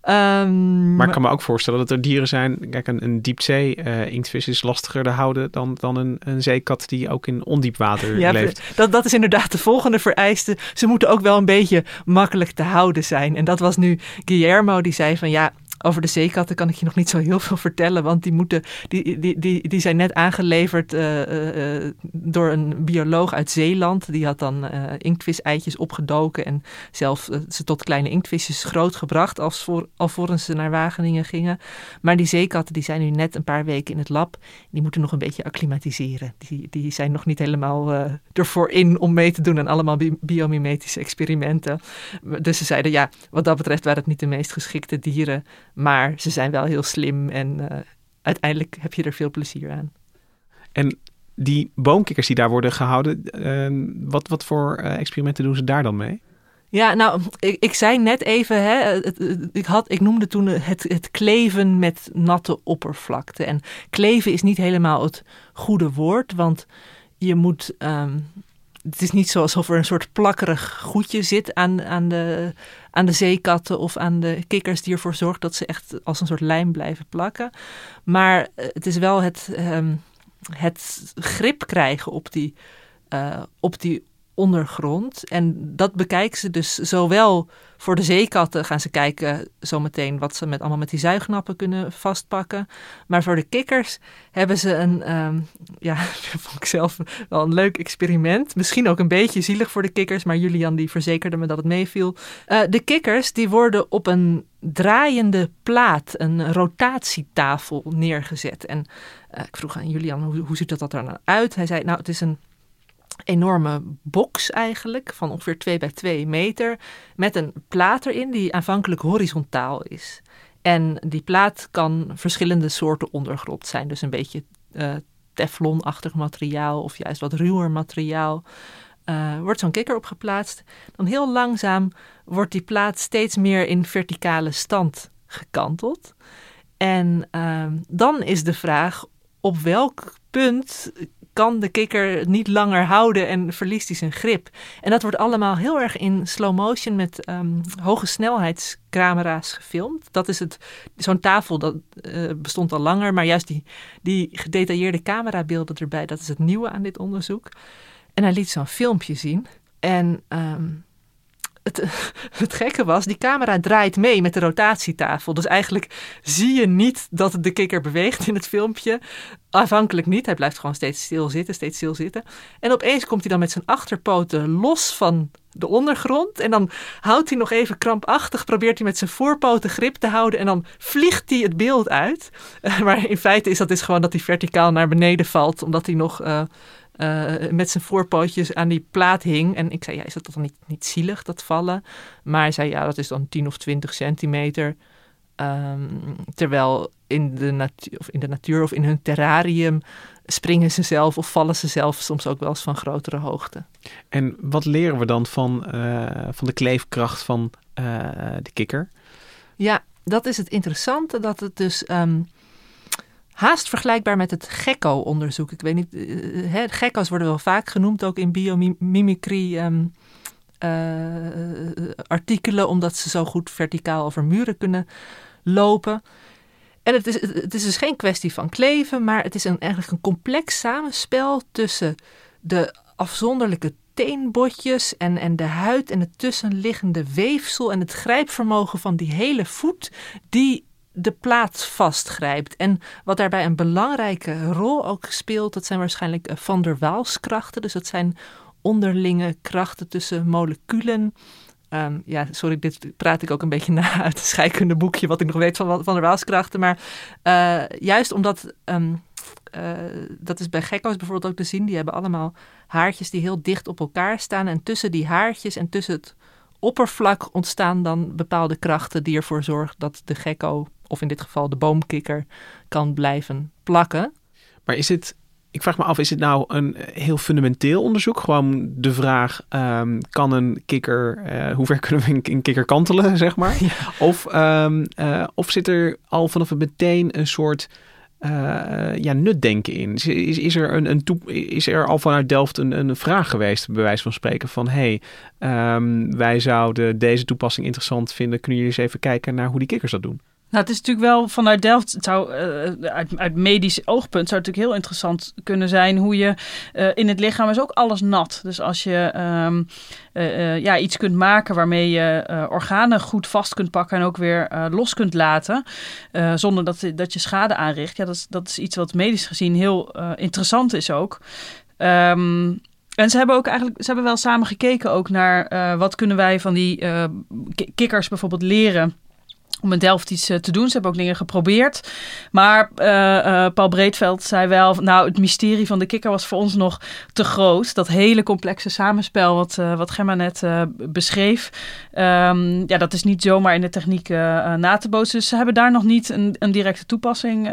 Um, maar ik kan me ook voorstellen dat er dieren zijn. Kijk, een, een diepzee uh, inktvis is lastiger te houden dan, dan een, een zeekat die ook in ondiep water ja, leeft. Dat, dat is inderdaad de volgende vereiste. Ze moeten ook wel een beetje makkelijk te houden zijn. En dat was nu Guillermo die zei van ja, over de zeekatten kan ik je nog niet zo heel veel vertellen, want die, moeten, die, die, die, die zijn net aangeleverd uh, uh, door een bioloog uit Zeeland. Die had dan uh, inktvis-eitjes opgedoken en zelf ze tot kleine inktvisjes grootgebracht als voor, alvorens ze naar Wageningen gingen. Maar die zeekatten die zijn nu net een paar weken in het lab. Die moeten nog een beetje acclimatiseren. Die, die zijn nog niet helemaal ervoor in om mee te doen aan allemaal bi biomimetische experimenten. Dus ze zeiden ja, wat dat betreft waren het niet de meest geschikte dieren. Maar ze zijn wel heel slim en uh, uiteindelijk heb je er veel plezier aan. En die boomkikkers die daar worden gehouden, uh, wat, wat voor uh, experimenten doen ze daar dan mee? Ja, nou, ik, ik zei net even, hè, het- het- ik, had, ik noemde toen het, het kleven met natte oppervlakte. En kleven is niet helemaal het goede woord, want je moet. ehm, het is niet zo alsof er een soort plakkerig goedje zit aan, aan, de, aan de zeekatten of aan de kikkers die ervoor zorgt dat ze echt als een soort lijm blijven plakken. Maar eh, het is wel het, ehm, het grip krijgen op die, eh, op die ondergrond. En dat bekijken ze dus zowel voor de zeekatten gaan ze kijken zometeen wat ze met, allemaal met die zuignappen kunnen vastpakken. Maar voor de kikkers hebben ze een, ehm, ja, dat vond ik zelf wel een leuk experiment. Misschien ook een beetje zielig voor de kikkers, maar Julian die verzekerde me dat het meeviel. Eh, de kikkers die worden op een draaiende plaat, een rotatietafel neergezet. En eh, ik vroeg aan Julian, hoe, hoe ziet dat er nou uit? Hij zei, nou het is een enorme box eigenlijk, van ongeveer 2 bij 2 meter, met een plaat erin die aanvankelijk horizontaal is. En die plaat kan verschillende soorten ondergrond zijn, dus een beetje eh, teflonachtig materiaal of juist wat ruwer materiaal. Eh, wordt zo'n kikker op geplaatst. Dan heel langzaam wordt die plaat steeds meer in verticale stand gekanteld. En ehm, dan is de vraag op welk punt kan de kikker niet langer houden en verliest hij zijn grip. En dat wordt allemaal heel erg in slow motion met ehm, hoge snelheidscamera's gefilmd. Dat is het, zo'n tafel dat eh, bestond al langer, maar juist die, die gedetailleerde camerabeelden erbij, dat is het nieuwe aan dit onderzoek. En hij liet zo'n filmpje zien. En ehm, het, gekke was, die camera draait mee met de rotatietafel. Dus eigenlijk zie je niet dat de kikker beweegt in het filmpje. Aanvankelijk niet. Hij blijft gewoon steeds stil zitten, steeds stil zitten. En opeens komt hij dan met zijn achterpoten los van de ondergrond. En dan houdt hij nog even krampachtig, probeert hij met zijn voorpoten grip te houden. En dan vliegt hij het beeld uit. Maar in feite is dat dus gewoon dat hij verticaal naar beneden valt, omdat hij nog... eh, eh, met zijn voorpootjes aan die plaat hing. En ik zei, ja, is dat dan niet, niet zielig, dat vallen? Maar hij zei, ja, dat is dan 10 of 20 centimeter. Ehm, terwijl in de, natuur, of in de natuur of in hun terrarium springen ze zelf of vallen ze zelf soms ook wel eens van grotere hoogte. En wat leren we dan van, eh, van de kleefkracht van eh, de kikker? Ja, dat is het interessante, dat het dus ehm, haast vergelijkbaar met het gekko-onderzoek. Ik weet niet, eh, hè, gekko's worden wel vaak genoemd, ook in biomimicry ehm, eh, omdat ze zo goed verticaal over muren kunnen lopen. En het is, het is dus geen kwestie van kleven, maar het is een, eigenlijk een complex samenspel tussen de afzonderlijke teenbotjes en, en de huid en het tussenliggende weefsel en het grijpvermogen van die hele voet die de plaats vastgrijpt. En wat daarbij een belangrijke rol ook speelt, dat zijn waarschijnlijk eh, van der Waals-krachten. Dus dat zijn onderlinge krachten tussen moleculen. Ehm, ja, sorry, dit praat ik ook een beetje na uit het scheikundeboekje, wat ik nog weet van Van der Waals-krachten. Maar eh, juist omdat, ehm, eh, dat is bij gekko's bijvoorbeeld ook te zien, die hebben allemaal haartjes die heel dicht op elkaar staan. En tussen die haartjes en tussen het oppervlak ontstaan dan bepaalde krachten die ervoor zorgen dat de gekko, of in dit geval de boomkikker, kan blijven plakken. Maar is het, ik vraag me af, is het nou een heel fundamenteel onderzoek? Gewoon de vraag, ehm, kan een kikker, eh, hoe ver kunnen we een, een kikker kantelen, zeg maar? Of, ehm, eh, of zit er al vanaf het meteen een soort eh, ja, nutdenken in? Is, is, is, er een, een is er al vanuit Delft een, een vraag geweest, bij wijze van spreken, van hey, ehm, wij zouden deze toepassing interessant vinden. Kunnen jullie eens even kijken naar hoe die kikkers dat doen? Nou, het is natuurlijk wel vanuit Delft, het zou, uh, uit, uit medisch oogpunt zou het natuurlijk heel interessant kunnen zijn hoe je uh, in het lichaam is ook alles nat. Dus als je um, uh, ja, iets kunt maken waarmee je organen goed vast kunt pakken en ook weer los kunt laten, zonder dat, dat je schade aanricht, ja, dat is, dat is iets wat medisch gezien heel interessant is ook. Um, en ze hebben ook eigenlijk, ze hebben wel samen gekeken ook naar wat kunnen wij van die kikkers bijvoorbeeld leren. Om in Delft iets te doen. Ze hebben ook dingen geprobeerd. Maar Paul Breedveld zei wel, nou het mysterie van de kikker was voor ons nog te groot. Dat hele complexe samenspel wat, wat Gemma net beschreef. Um, ja, dat is niet zomaar in de techniek na te bootsen. Dus ze hebben daar nog niet een, een directe toepassing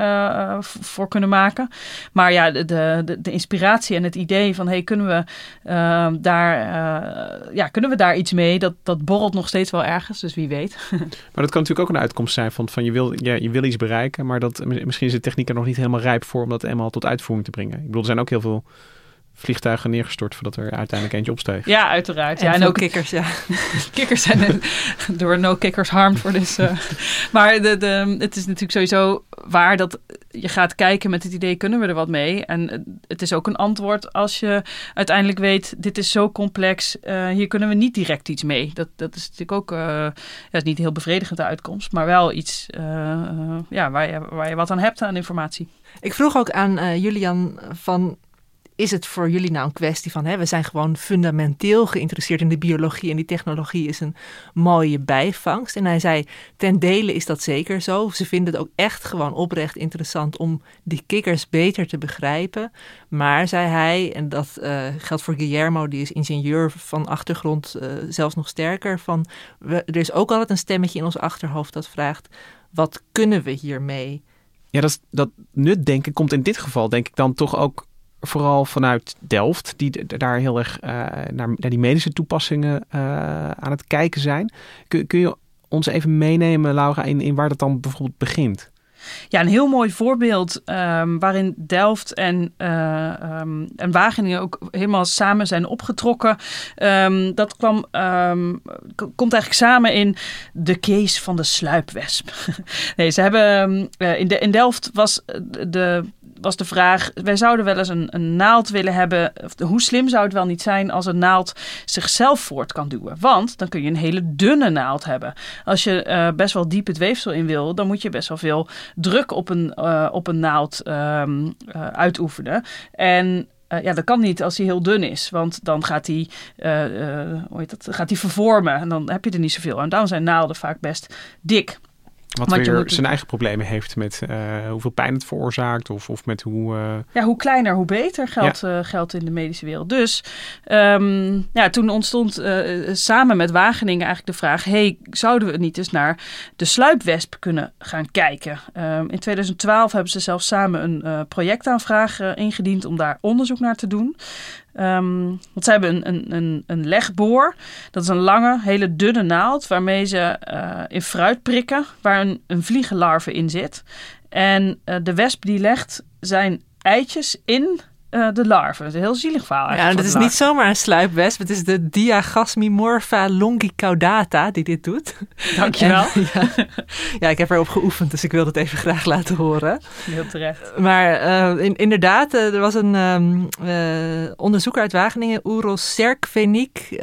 voor kunnen maken. Maar ja, de, de, de inspiratie en het idee van hey, kunnen we uh, daar, ja, kunnen we daar iets mee? Dat, dat borrelt nog steeds wel ergens, dus wie weet. maar dat kan natuurlijk ook een uitkomst zijn van, van je, wil, ja, je wil iets bereiken, maar dat, misschien is de techniek er nog niet helemaal rijp voor om dat eenmaal tot uitvoering te brengen. Ik bedoel, er zijn ook heel veel vliegtuigen neergestort voordat er uiteindelijk eentje opsteeg. Ja, uiteraard. En, ja, en ook kikkers, ja. kikkers zijn door no kikkers harmed voor dus. Uh, maar de, de, het is natuurlijk sowieso waar dat je gaat kijken met het idee kunnen we er wat mee. En het is ook een antwoord als je uiteindelijk weet dit is zo complex, uh, hier kunnen we niet direct iets mee. Dat, dat is natuurlijk ook uh, ja, is niet heel bevredigende uitkomst, maar wel iets ja, waar, je, waar je wat aan hebt aan informatie. Ik vroeg ook aan Julian van is het voor jullie nou een kwestie van, hè, we zijn gewoon fundamenteel geïnteresseerd in de biologie en die technologie is een mooie bijvangst? En hij zei, ten dele is dat zeker zo. Ze vinden het ook echt gewoon oprecht interessant om die kikkers beter te begrijpen. Maar, zei hij, en dat uh, geldt voor Guillermo, die is ingenieur van achtergrond, uh, zelfs nog sterker, van, we, er is ook altijd een stemmetje in ons achterhoofd dat vraagt, wat kunnen we hiermee? Ja, dat, dat nutdenken komt in dit geval denk ik dan toch ook vooral vanuit Delft, die daar heel erg uh, naar, naar, die medische toepassingen uh, aan het kijken zijn. Kun, kun, je ons even meenemen, Laura, in, in waar dat dan bijvoorbeeld begint? Ja, een heel mooi voorbeeld um, waarin Delft en, uh, en Wageningen ook helemaal samen zijn opgetrokken. Um, dat kwam, komt eigenlijk samen in de case van de sluipwesp. nee, ze hebben in, de, in Delft was de was de vraag: wij zouden wel eens een, een naald willen hebben. Hoe slim zou het wel niet zijn als een naald zichzelf voort kan duwen? Want dan kun je een hele dunne naald hebben. Als je uh, best wel diep het weefsel in wil, dan moet je best wel veel druk op een, uh, op een naald um, uh, uitoefenen. En ja, dat kan niet als hij heel dun is, want dan gaat hij, uh, uh, hoe heet dat, gaat hij vervormen en dan heb je er niet zoveel aan. Daarom zijn naalden vaak best dik. Wat Want weer zijn eigen problemen heeft met uh, hoeveel pijn het veroorzaakt of, of met hoe... Uh... Ja, hoe kleiner, hoe beter geldt, ja. uh, geldt in de medische wereld. Dus um, ja, toen ontstond samen met Wageningen eigenlijk de vraag... hey, zouden we niet eens naar de sluipwesp kunnen gaan kijken? Um, in 2012 hebben ze zelfs samen een projectaanvraag ingediend om daar onderzoek naar te doen. Um, want ze hebben een, een, een, een, legboor. Dat is een lange, hele dunne naald waarmee ze uh, in fruit prikken, waar een, een vliegenlarve in zit. En uh, de wesp die legt zijn eitjes in uh, de larven. Het is een heel zielig verhaal. Ja, dat is niet zomaar een sluipwesp. Het is de Diagasmimorpha longicaudata die dit doet. Dankjewel. En, ja, ja, ik heb erop geoefend, dus ik wil het even graag laten horen. Heel terecht. Maar uh, in, inderdaad, uh, er was een um, onderzoeker uit Wageningen, Uro Serkvenik,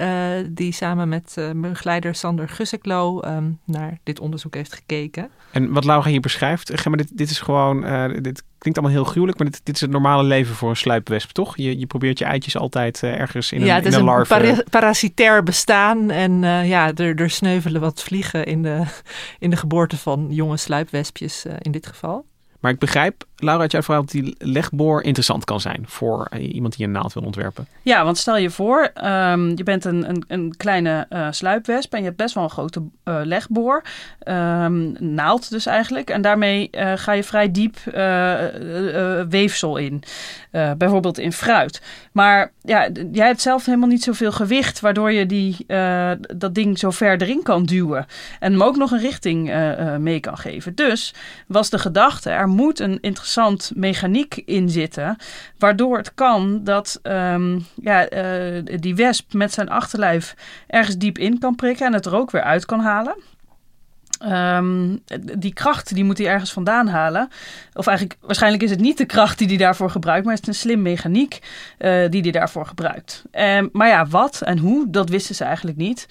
die samen met begeleider Sander Gusseklo um, naar dit onderzoek heeft gekeken. En wat Laura hier beschrijft, maar dit, dit is gewoon, dit klinkt allemaal heel gruwelijk, maar dit, dit, is het normale leven voor een sluipwesp, toch? Je, je probeert je eitjes altijd uh, ergens in een, ja, het is een, larve... para parasitair bestaan en uh, ja, er, er sneuvelen wat vliegen in de, in de geboorte van jonge sluipwespjes uh, in dit geval. Maar ik begrijp, Laura, uit jouw verhaal dat die legboor interessant kan zijn voor iemand die een naald wil ontwerpen. Ja, want stel je voor, um, je bent een, een, een kleine uh, sluipwesp en je hebt best wel een grote uh, legboor, um, naald dus eigenlijk. En daarmee ga je vrij diep weefsel in, bijvoorbeeld in fruit. Maar ja, jij hebt zelf helemaal niet zoveel gewicht, waardoor je die, dat ding zo ver erin kan duwen. En hem ook nog een richting mee kan geven. Dus was de gedachte, er moet een mechaniek in zitten, waardoor het kan dat um, ja, uh, die wesp met zijn achterlijf ergens diep in kan prikken en het er ook weer uit kan halen. Um, die kracht die moet hij ergens vandaan halen. Of eigenlijk, waarschijnlijk is het niet de kracht die hij daarvoor gebruikt, maar het is een slim mechaniek uh, die hij daarvoor gebruikt. Um, maar ja, wat en hoe, dat wisten ze eigenlijk niet.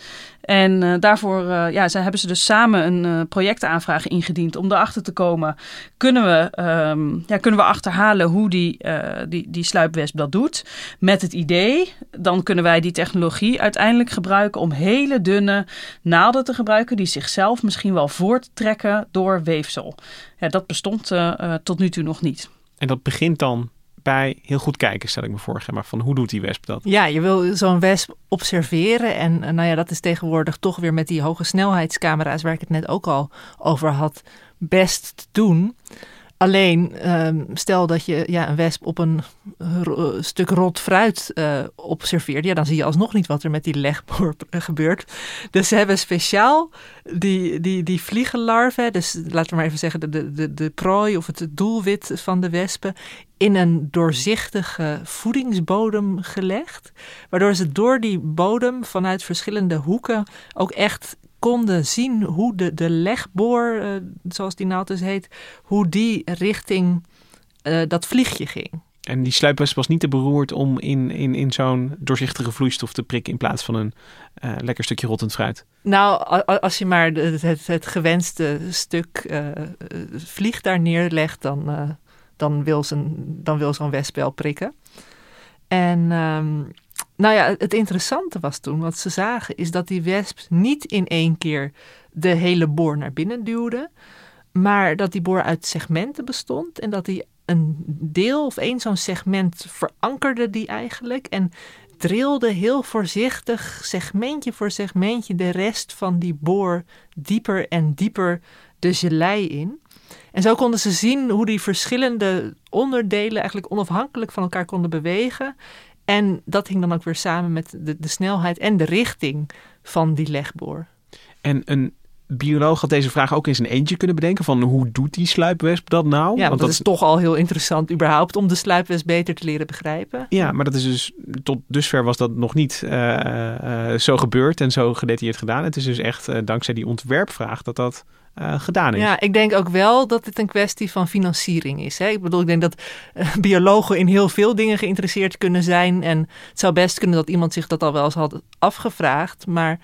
En uh, daarvoor uh, ja, ze, hebben ze dus samen een uh, projectaanvraag ingediend om erachter te komen. Kunnen we, um, ja, kunnen we achterhalen hoe die, die, die sluipwesp dat doet? Met het idee, dan kunnen wij die technologie uiteindelijk gebruiken om hele dunne naalden te gebruiken die zichzelf misschien wel voorttrekken door weefsel. Ja, dat bestond tot nu toe nog niet. En dat begint dan heel goed kijken, stel ik me voor. Maar van hoe doet die wesp dat? Ja, je wil zo'n wesp observeren. En nou ja, dat is tegenwoordig toch weer met die hoge snelheidscamera's, waar ik het net ook al over had, best te doen. Alleen, ehm, stel dat je ja, een wesp op een stuk rot fruit uh, observeert, ja, dan zie je alsnog niet wat er met die legboor gebeurt. Dus ze hebben speciaal die, die, die vliegenlarven, dus laten we maar even zeggen de, de, de prooi of het doelwit van de wespen, in een doorzichtige voedingsbodem gelegd. Waardoor ze door die bodem vanuit verschillende hoeken ook echt konden zien hoe de, de legboor, uh, zoals die naald dus heet, hoe die richting uh, dat vliegje ging. En die sluipwesp was niet te beroerd om in, in, in zo'n doorzichtige vloeistof te prikken in plaats van een uh, lekker stukje rottend fruit. Nou, als je maar het, het, het gewenste stuk vlieg daar neerlegt, dan, dan wil zo'n wil wesp wel prikken. En um, nou ja, het interessante was toen, wat ze zagen, is dat die wesp niet in één keer de hele boor naar binnen duwde, maar dat die boor uit segmenten bestond en dat die een deel of één zo'n segment verankerde die eigenlijk en drilde heel voorzichtig segmentje voor segmentje de rest van die boor dieper en dieper de gelei in. En zo konden ze zien hoe die verschillende onderdelen eigenlijk onafhankelijk van elkaar konden bewegen en dat hing dan ook weer samen met de, de snelheid en de richting van die legboor. En een bioloog had deze vraag ook in zijn eentje kunnen bedenken van hoe doet die sluipwesp dat nou? Ja, want, dat, is toch al heel interessant überhaupt om de sluipwesp beter te leren begrijpen. Ja, maar dat is dus tot dusver was dat nog niet uh, uh, zo gebeurd en zo gedetailleerd gedaan. Het is dus echt uh, dankzij die ontwerpvraag dat dat uh, gedaan is. Ja, ik denk ook wel dat het een kwestie van financiering is. Hè? Ik bedoel, ik denk dat uh, biologen in heel veel dingen geïnteresseerd kunnen zijn. En het zou best kunnen dat iemand zich dat al wel eens had afgevraagd. Maar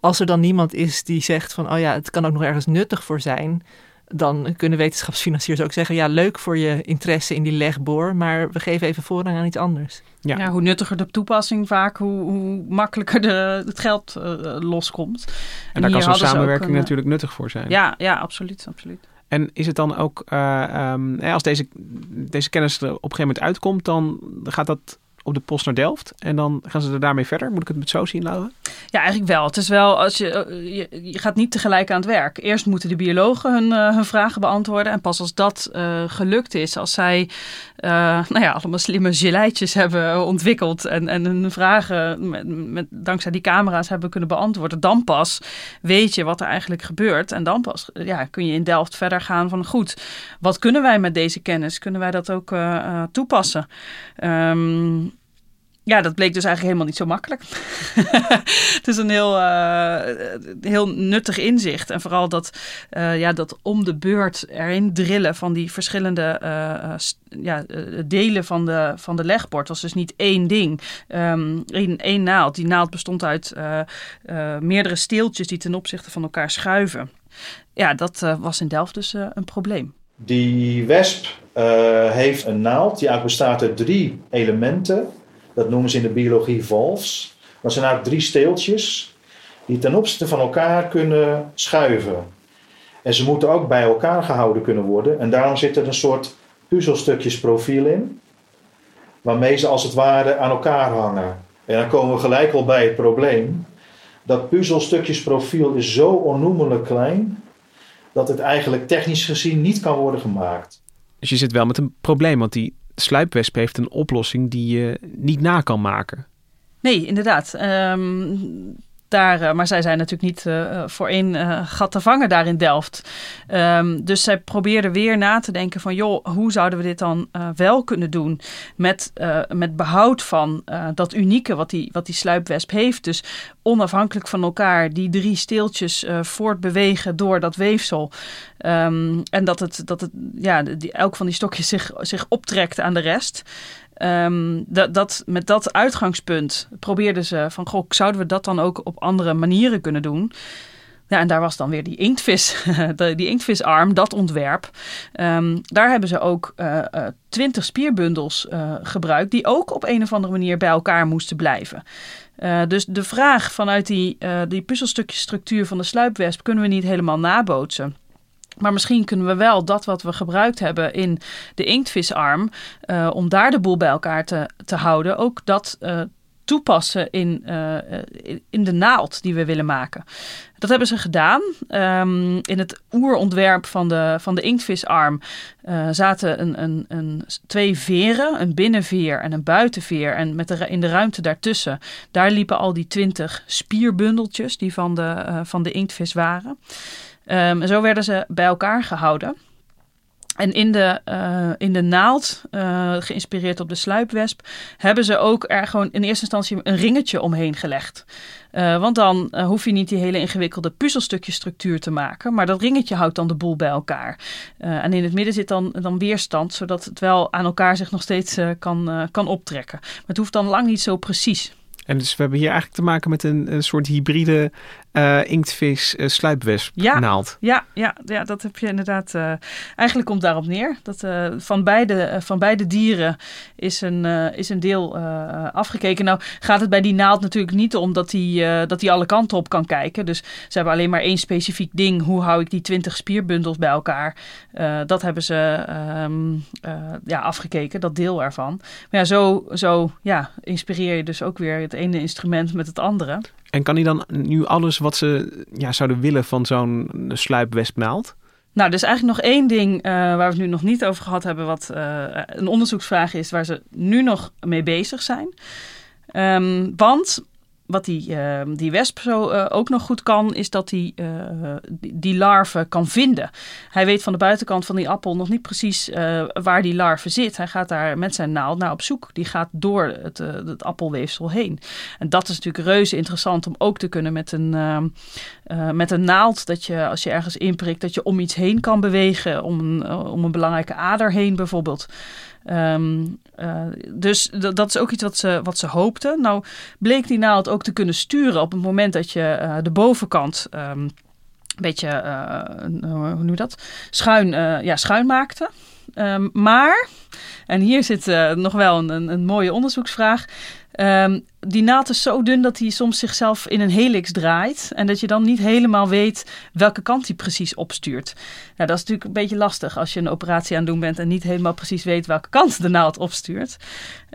als er dan niemand is die zegt van, oh ja, het kan ook nog ergens nuttig voor zijn dan kunnen wetenschapsfinanciers ook zeggen: ja, leuk voor je interesse in die legboor, maar we geven even voorrang aan iets anders. Ja. ja hoe nuttiger de toepassing vaak, hoe, hoe makkelijker de, het geld uh, loskomt. En, en daar kan zo'n samenwerking natuurlijk nuttig voor zijn. Ja, ja absoluut, absoluut. En is het dan ook, uh, um, als deze, deze kennis er op een gegeven moment uitkomt, dan gaat dat op de post naar Delft. En dan gaan ze er daarmee verder. Moet ik het met zo zien, Laura? Ja, eigenlijk wel. Het is wel, als je, eh, je, je gaat niet tegelijk aan het werk. Eerst moeten de biologen hun, uh, hun vragen beantwoorden. En pas als dat uh, gelukt is, als zij nou ja, allemaal slimme geleitjes hebben ontwikkeld. En, en hun vragen met, met, dankzij die camera's hebben kunnen beantwoorden. Dan pas weet je wat er eigenlijk gebeurt. En dan pas ja, kun je in Delft verder gaan van goed, wat kunnen wij met deze kennis? Kunnen wij dat ook toepassen? Um, ja, dat bleek dus eigenlijk helemaal niet zo makkelijk. het is een heel, uh, heel nuttig inzicht. En vooral dat, uh, ja, dat om de beurt erin drillen van die verschillende uh, ja, delen van de, van de legbord. was dus niet één ding, um, één, één naald. Die naald bestond uit meerdere steeltjes die ten opzichte van elkaar schuiven. Ja, dat was in Delft dus een probleem. Die wesp heeft een naald die eigenlijk bestaat uit drie elementen dat noemen ze in de biologie valves. Dat zijn eigenlijk drie steeltjes die ten opzichte van elkaar kunnen schuiven. En ze moeten ook bij elkaar gehouden kunnen worden. En daarom zit er een soort puzzelstukjesprofiel in. Waarmee ze als het ware aan elkaar hangen. En dan komen we gelijk al bij het probleem. Dat puzzelstukjesprofiel is zo onnoemelijk klein. Dat het eigenlijk technisch gezien niet kan worden gemaakt. Dus je zit wel met een probleem, want die sluipwesp heeft een oplossing die je niet na kan maken. Nee, inderdaad. Um, daar, eh, maar zij zijn natuurlijk niet uh, voor één uh, gat te vangen daar in Delft. Um, dus zij probeerden weer na te denken van... joh, hoe zouden we dit dan uh, wel kunnen doen... met, met behoud van dat unieke wat die, wat die sluipwesp heeft. Dus onafhankelijk van elkaar die drie steeltjes voortbewegen door dat weefsel. Um, en dat, het, dat het, ja, die, elk van die stokjes zich, zich optrekt aan de rest. Um, dat, dat, met dat uitgangspunt probeerden ze van, goh, zouden we dat dan ook op andere manieren kunnen doen? Ja, en daar was dan weer die inktvis, die inktvisarm, dat ontwerp. Um, daar hebben ze ook twintig uh, spierbundels uh, gebruikt, die ook op een of andere manier bij elkaar moesten blijven. Dus de vraag vanuit die, die puzzelstukjesstructuur van de sluipwesp kunnen we niet helemaal nabootsen. Maar misschien kunnen we wel dat wat we gebruikt hebben in de inktvisarm, om daar de boel bij elkaar te, te houden, ook dat uh, toepassen in, uh, in de naald die we willen maken. Dat hebben ze gedaan. Um, in het oerontwerp van de, van de inktvisarm zaten een, een, een, twee veren, een binnenveer en een buitenveer. En met de, in de ruimte daartussen, daar liepen al die twintig spierbundeltjes die van de, van de inktvis waren. Um, zo werden ze bij elkaar gehouden. En in de, uh, in de naald, uh, geïnspireerd op de sluipwesp, hebben ze ook er gewoon in eerste instantie een ringetje omheen gelegd. Uh, want dan hoef je niet die hele ingewikkelde puzzelstukjestructuur te maken. Maar dat ringetje houdt dan de boel bij elkaar. en in het midden zit dan, dan weerstand, zodat het wel aan elkaar zich nog steeds kan, kan optrekken. Maar het hoeft dan lang niet zo precies. En dus we hebben hier eigenlijk te maken met een soort hybride uh, inktvis uh, sluipwesp ja, naald. Ja, ja, ja, dat heb je inderdaad. Uh, eigenlijk komt daarop neer. Dat van, beide, van beide dieren is een, is een deel afgekeken. Nou gaat het bij die naald natuurlijk niet om dat hij dat die alle kanten op kan kijken. Dus ze hebben alleen maar één specifiek ding. Hoe hou ik die twintig spierbundels bij elkaar? dat hebben ze um, ja, afgekeken, dat deel ervan. Maar ja, zo, zo ja, inspireer je dus ook weer het ene instrument met het andere. En kan hij dan nu alles wat ze ja, zouden willen van zo'n sluipwespnaald? Nou, er is eigenlijk nog één ding uh, waar we het nu nog niet over gehad hebben, wat uh, een onderzoeksvraag is waar ze nu nog mee bezig zijn. Um, want wat die, uh, die wesp zo uh, ook nog goed kan, is dat hij uh, die, die larve kan vinden. Hij weet van de buitenkant van die appel nog niet precies waar die larve zit. Hij gaat daar met zijn naald naar op zoek. Die gaat door het, het appelweefsel heen. En dat is natuurlijk reuze interessant om ook te kunnen met een, met een naald. Dat je als je ergens inprikt, dat je om iets heen kan bewegen. Om een, om een belangrijke ader heen bijvoorbeeld. Um, dus dat is ook iets wat ze, wat ze hoopten. Nou bleek die naald ook te kunnen sturen op het moment dat je uh, de bovenkant um, een beetje, uh, hoe noem je dat, schuin, ja, schuin maakte. Um, maar, en hier zit nog wel een, een mooie onderzoeksvraag. Um, die naald is zo dun dat hij soms zichzelf in een helix draait. En dat je dan niet helemaal weet welke kant hij precies opstuurt. Nou, dat is natuurlijk een beetje lastig als je een operatie aan het doen bent en niet helemaal precies weet welke kant de naald opstuurt.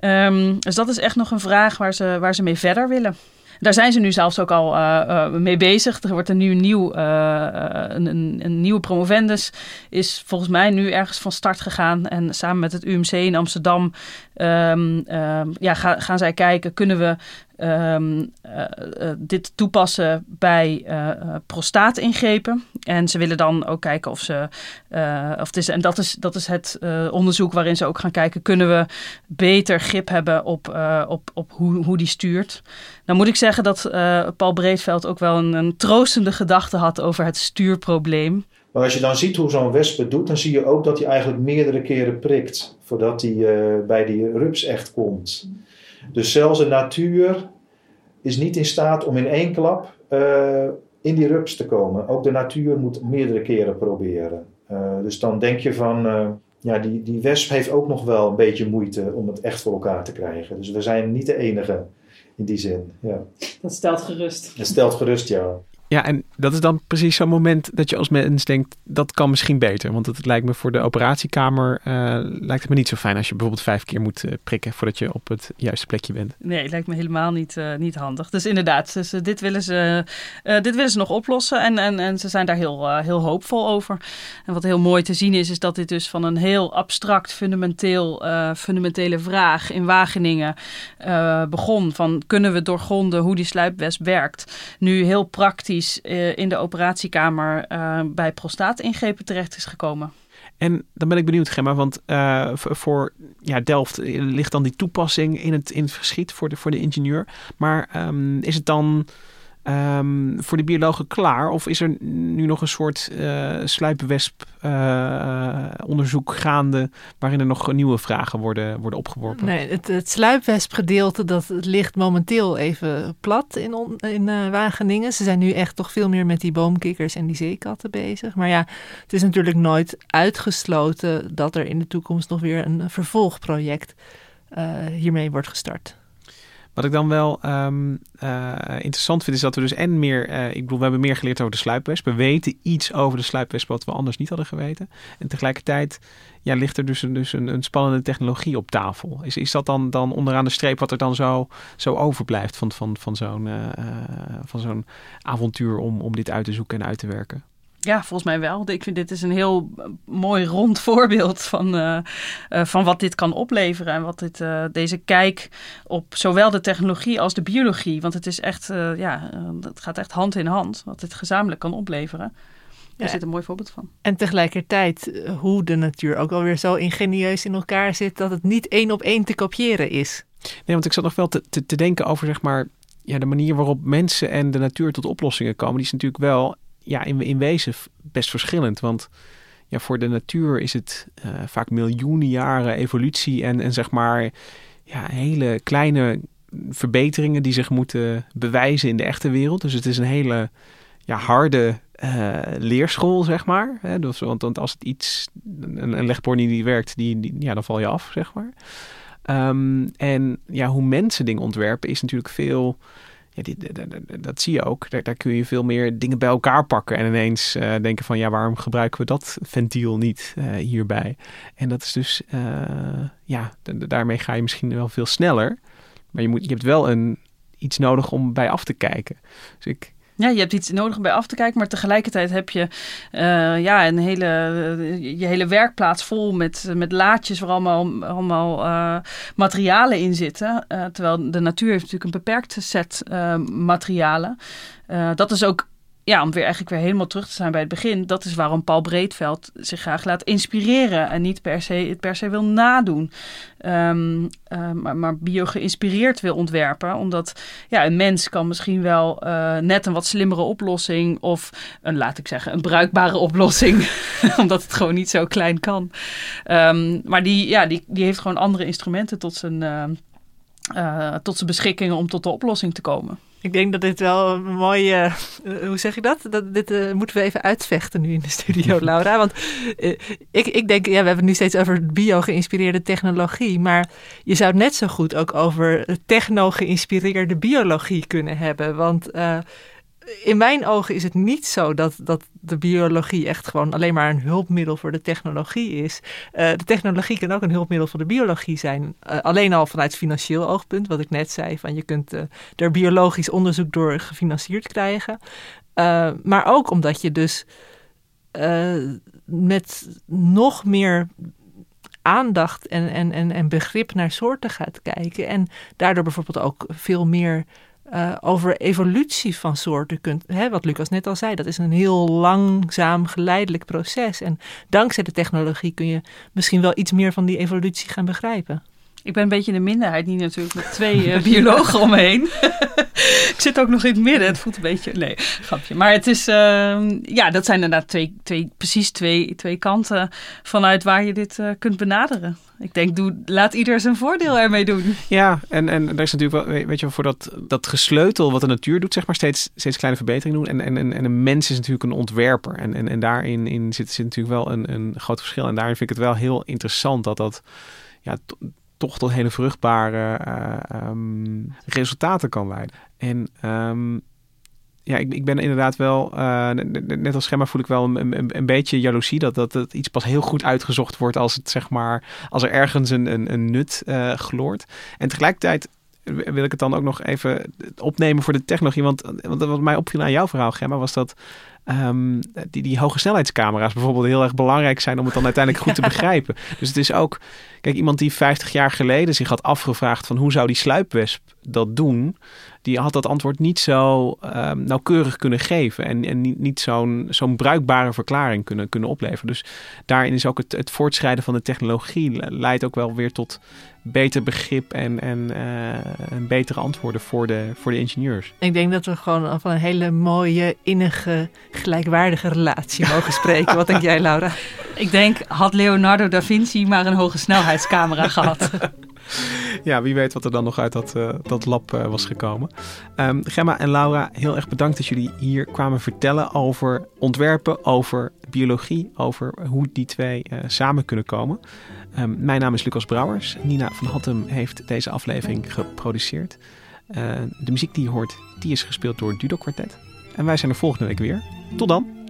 Um, dus dat is echt nog een vraag waar ze, waar ze mee verder willen. Daar zijn ze nu zelfs ook al uh, uh, mee bezig. Er wordt een, nieuw, nieuw, uh, een, een, een, nieuwe promovendus is volgens mij nu ergens van start gegaan. En samen met het UMC in Amsterdam um, um, ja, ga, gaan zij kijken, kunnen we um, uh, uh, dit toepassen bij uh, prostaatingrepen. En ze willen dan ook kijken of ze. of het is, en dat is, dat is het onderzoek waarin ze ook gaan kijken: kunnen we beter grip hebben op, op, op hoe, hoe die stuurt? Nou moet ik zeggen dat Paul Breedveld ook wel een, een troostende gedachte had over het stuurprobleem. Maar als je dan ziet hoe zo'n wesp het doet, dan zie je ook dat hij eigenlijk meerdere keren prikt voordat hij bij die rups echt komt. Dus zelfs de natuur is niet in staat om in één klap uh, in die rups te komen. Ook de natuur moet meerdere keren proberen. Uh, dus dan denk je van, ja, die, die wesp heeft ook nog wel een beetje moeite om het echt voor elkaar te krijgen. Dus we zijn niet de enige in die zin. Ja. Dat stelt gerust. Dat stelt gerust, ja. Ja, en dat is dan precies zo'n moment dat je als mens denkt, dat kan misschien beter. Want het lijkt me voor de operatiekamer, uh, lijkt het me niet zo fijn als je bijvoorbeeld vijf keer moet uh, prikken voordat je op het juiste plekje bent. Nee, het lijkt me helemaal niet, uh, niet handig. Dus inderdaad, dus, dit, willen ze, dit willen ze nog oplossen en, en, en ze zijn daar heel, heel hoopvol over. En wat heel mooi te zien is, is dat dit dus van een heel abstract, fundamenteel, fundamentele vraag in Wageningen begon. Van kunnen we doorgronden hoe die sluipwesp werkt? Nu heel praktisch uh, in de operatiekamer uh, bij prostaatingrepen terecht is gekomen. En dan ben ik benieuwd, Gemma, want uh, voor ja, Delft ligt dan die toepassing in het, in het voor de, voor de ingenieur. Maar um, is het dan ehm, voor de biologen klaar? Of is er nu nog een soort uh, sluipwesp uh, onderzoek gaande waarin er nog nieuwe vragen worden, worden opgeworpen? Nee, het, het sluipwespgedeelte dat ligt momenteel even plat in, in uh, Wageningen. Ze zijn nu echt toch veel meer met die boomkikkers en die zeekatten bezig. Maar ja, het is natuurlijk nooit uitgesloten dat er in de toekomst nog weer een vervolgproject hiermee wordt gestart. Wat ik dan wel um, uh, interessant vind, is dat we dus en meer, uh, ik bedoel, we hebben meer geleerd over de sluipwesp. We weten iets over de sluipwesp wat we anders niet hadden geweten. En tegelijkertijd ja, ligt er dus, een, dus een, spannende technologie op tafel. Is, is dat dan, dan onderaan de streep wat er dan zo, zo overblijft van, van, van zo'n uh, van zo'n avontuur om, om dit uit te zoeken en uit te werken? Ja, volgens mij wel. Ik vind dit is een heel eh, mooi rond voorbeeld van, uh, uh, van wat dit kan opleveren. En wat dit, uh, deze kijk op zowel de technologie als de biologie. Want het is echt, ja, het gaat echt hand in hand. Wat dit gezamenlijk kan opleveren. Daar zit een mooi voorbeeld van. En tegelijkertijd hoe de natuur ook alweer zo ingenieus in elkaar zit dat het niet één op één te kopiëren is. Nee, want ik zat nog wel te, te, te denken over zeg maar ja, de manier waarop mensen en de natuur tot oplossingen komen. Die is natuurlijk wel ja, in, in wezen best verschillend. Want ja, voor de natuur is het uh, vaak miljoenen jaren evolutie en, en zeg maar ja, hele kleine verbeteringen die zich moeten bewijzen in de echte wereld. Dus het is een hele ja, harde uh, leerschool, zeg maar. Hè? Dus, want, want als het iets, een, een niet werkt, die, die, ja, dan val je af, zeg maar. Um, en ja, hoe mensen dingen ontwerpen is natuurlijk veel ja, dat zie je ook. Daar, daar, kun je veel meer dingen bij elkaar pakken en ineens uh, denken van ja, waarom gebruiken we dat ventiel niet uh, hierbij? En dat is dus, uh, ja, daarmee ga je misschien wel veel sneller. Maar je, moet, je hebt wel een, iets nodig om bij af te kijken. Dus ik, ja, je hebt iets nodig om bij af te kijken, maar tegelijkertijd heb je uh, ja, een hele, je hele werkplaats vol met, met laadjes waar allemaal, allemaal uh, materialen in zitten. Terwijl de natuur heeft natuurlijk een beperkte set materialen. dat is ook ja, om weer eigenlijk weer helemaal terug te zijn bij het begin. Dat is waarom Paul Breedveld zich graag laat inspireren. En niet per se, het per se wil nadoen. Um, uh, maar, maar bio geïnspireerd wil ontwerpen. Omdat ja, een mens kan misschien wel uh, net een wat slimmere oplossing. Of een, laat ik zeggen, een bruikbare oplossing. omdat het gewoon niet zo klein kan. Um, maar die, ja, die, die heeft gewoon andere instrumenten tot zijn, uh, tot zijn beschikking om tot de oplossing te komen. Ik denk dat dit wel een mooie. Uh, hoe zeg je dat? dat dit uh, moeten we even uitvechten nu in de studio, Laura. Want uh, ik, ik denk, ja, we hebben het nu steeds over bio-geïnspireerde technologie. Maar je zou het net zo goed ook over techno-geïnspireerde biologie kunnen hebben. Want in mijn ogen is het niet zo dat, dat de biologie echt gewoon alleen maar een hulpmiddel voor de technologie is. Uh, de technologie kan ook een hulpmiddel voor de biologie zijn. Uh, alleen al vanuit financieel oogpunt, wat ik net zei, van je kunt uh, er biologisch onderzoek door gefinancierd krijgen. maar ook omdat je dus met nog meer aandacht en, en, en, en begrip naar soorten gaat kijken. En daardoor bijvoorbeeld ook veel meer uh, over evolutie van soorten kunt. Hè, wat Lucas net al zei, dat is een heel langzaam, geleidelijk proces. En dankzij de technologie kun je misschien wel iets meer van die evolutie gaan begrijpen. Ik ben een beetje in de minderheid, niet natuurlijk met twee uh, biologen omheen. ik zit ook nog in het midden. Het voelt een beetje. Nee, grapje. Maar het is. Uh, ja, dat zijn inderdaad twee, twee, precies twee, twee kanten vanuit waar je dit uh, kunt benaderen. Ik denk, doe, laat ieder zijn voordeel ermee doen. Ja, en, en daar is natuurlijk wel, weet je, voor dat, dat gesleutel wat de natuur doet, zeg maar, steeds, steeds kleine verbeteringen doen. En, en, en een mens is natuurlijk een ontwerper. En, en, en daarin in zit, zit natuurlijk wel een, een groot verschil. En daarin vind ik het wel heel interessant dat dat. Ja, toch tot hele vruchtbare uh, um, resultaten kan leiden. En um, ja, ik, ik ben inderdaad wel, uh, net als Schemma voel ik wel een, een, beetje jaloezie dat, dat iets pas heel goed uitgezocht wordt als het zeg maar, als er ergens een, een, een nut uh, gloort. En tegelijkertijd wil ik het dan ook nog even opnemen voor de technologie. Want, want wat mij opviel aan jouw verhaal, Gemma, was dat um, die, die hoge snelheidscamera's bijvoorbeeld heel erg belangrijk zijn om het dan uiteindelijk goed te begrijpen. Dus het is ook, kijk, iemand die 50 jaar geleden zich had afgevraagd van hoe zou die sluipwesp dat doen, die had dat antwoord niet zo ehm, nauwkeurig kunnen geven. En, en niet, niet zo'n zo'n bruikbare verklaring kunnen, kunnen opleveren. Dus daarin is ook het, het voortschrijden van de technologie leidt ook wel weer tot beter begrip en, en, uh, betere antwoorden voor de, voor de ingenieurs. Ik denk dat we gewoon van een hele mooie, innige, gelijkwaardige relatie mogen spreken. Wat denk jij, Laura? Ik denk, had Leonardo da Vinci maar een hoge snelheidscamera gehad. ja, wie weet wat er dan nog uit dat, uh, dat lab uh, was gekomen. Um, Gemma en Laura, heel erg bedankt dat jullie hier kwamen vertellen over ontwerpen, over biologie, over hoe die twee uh, samen kunnen komen. Um, mijn naam is Lucas Brouwers. Nina van Hattem heeft deze aflevering geproduceerd. de muziek die je hoort, die is gespeeld door Dudo Quartet. En wij zijn er volgende week weer. Tot dan!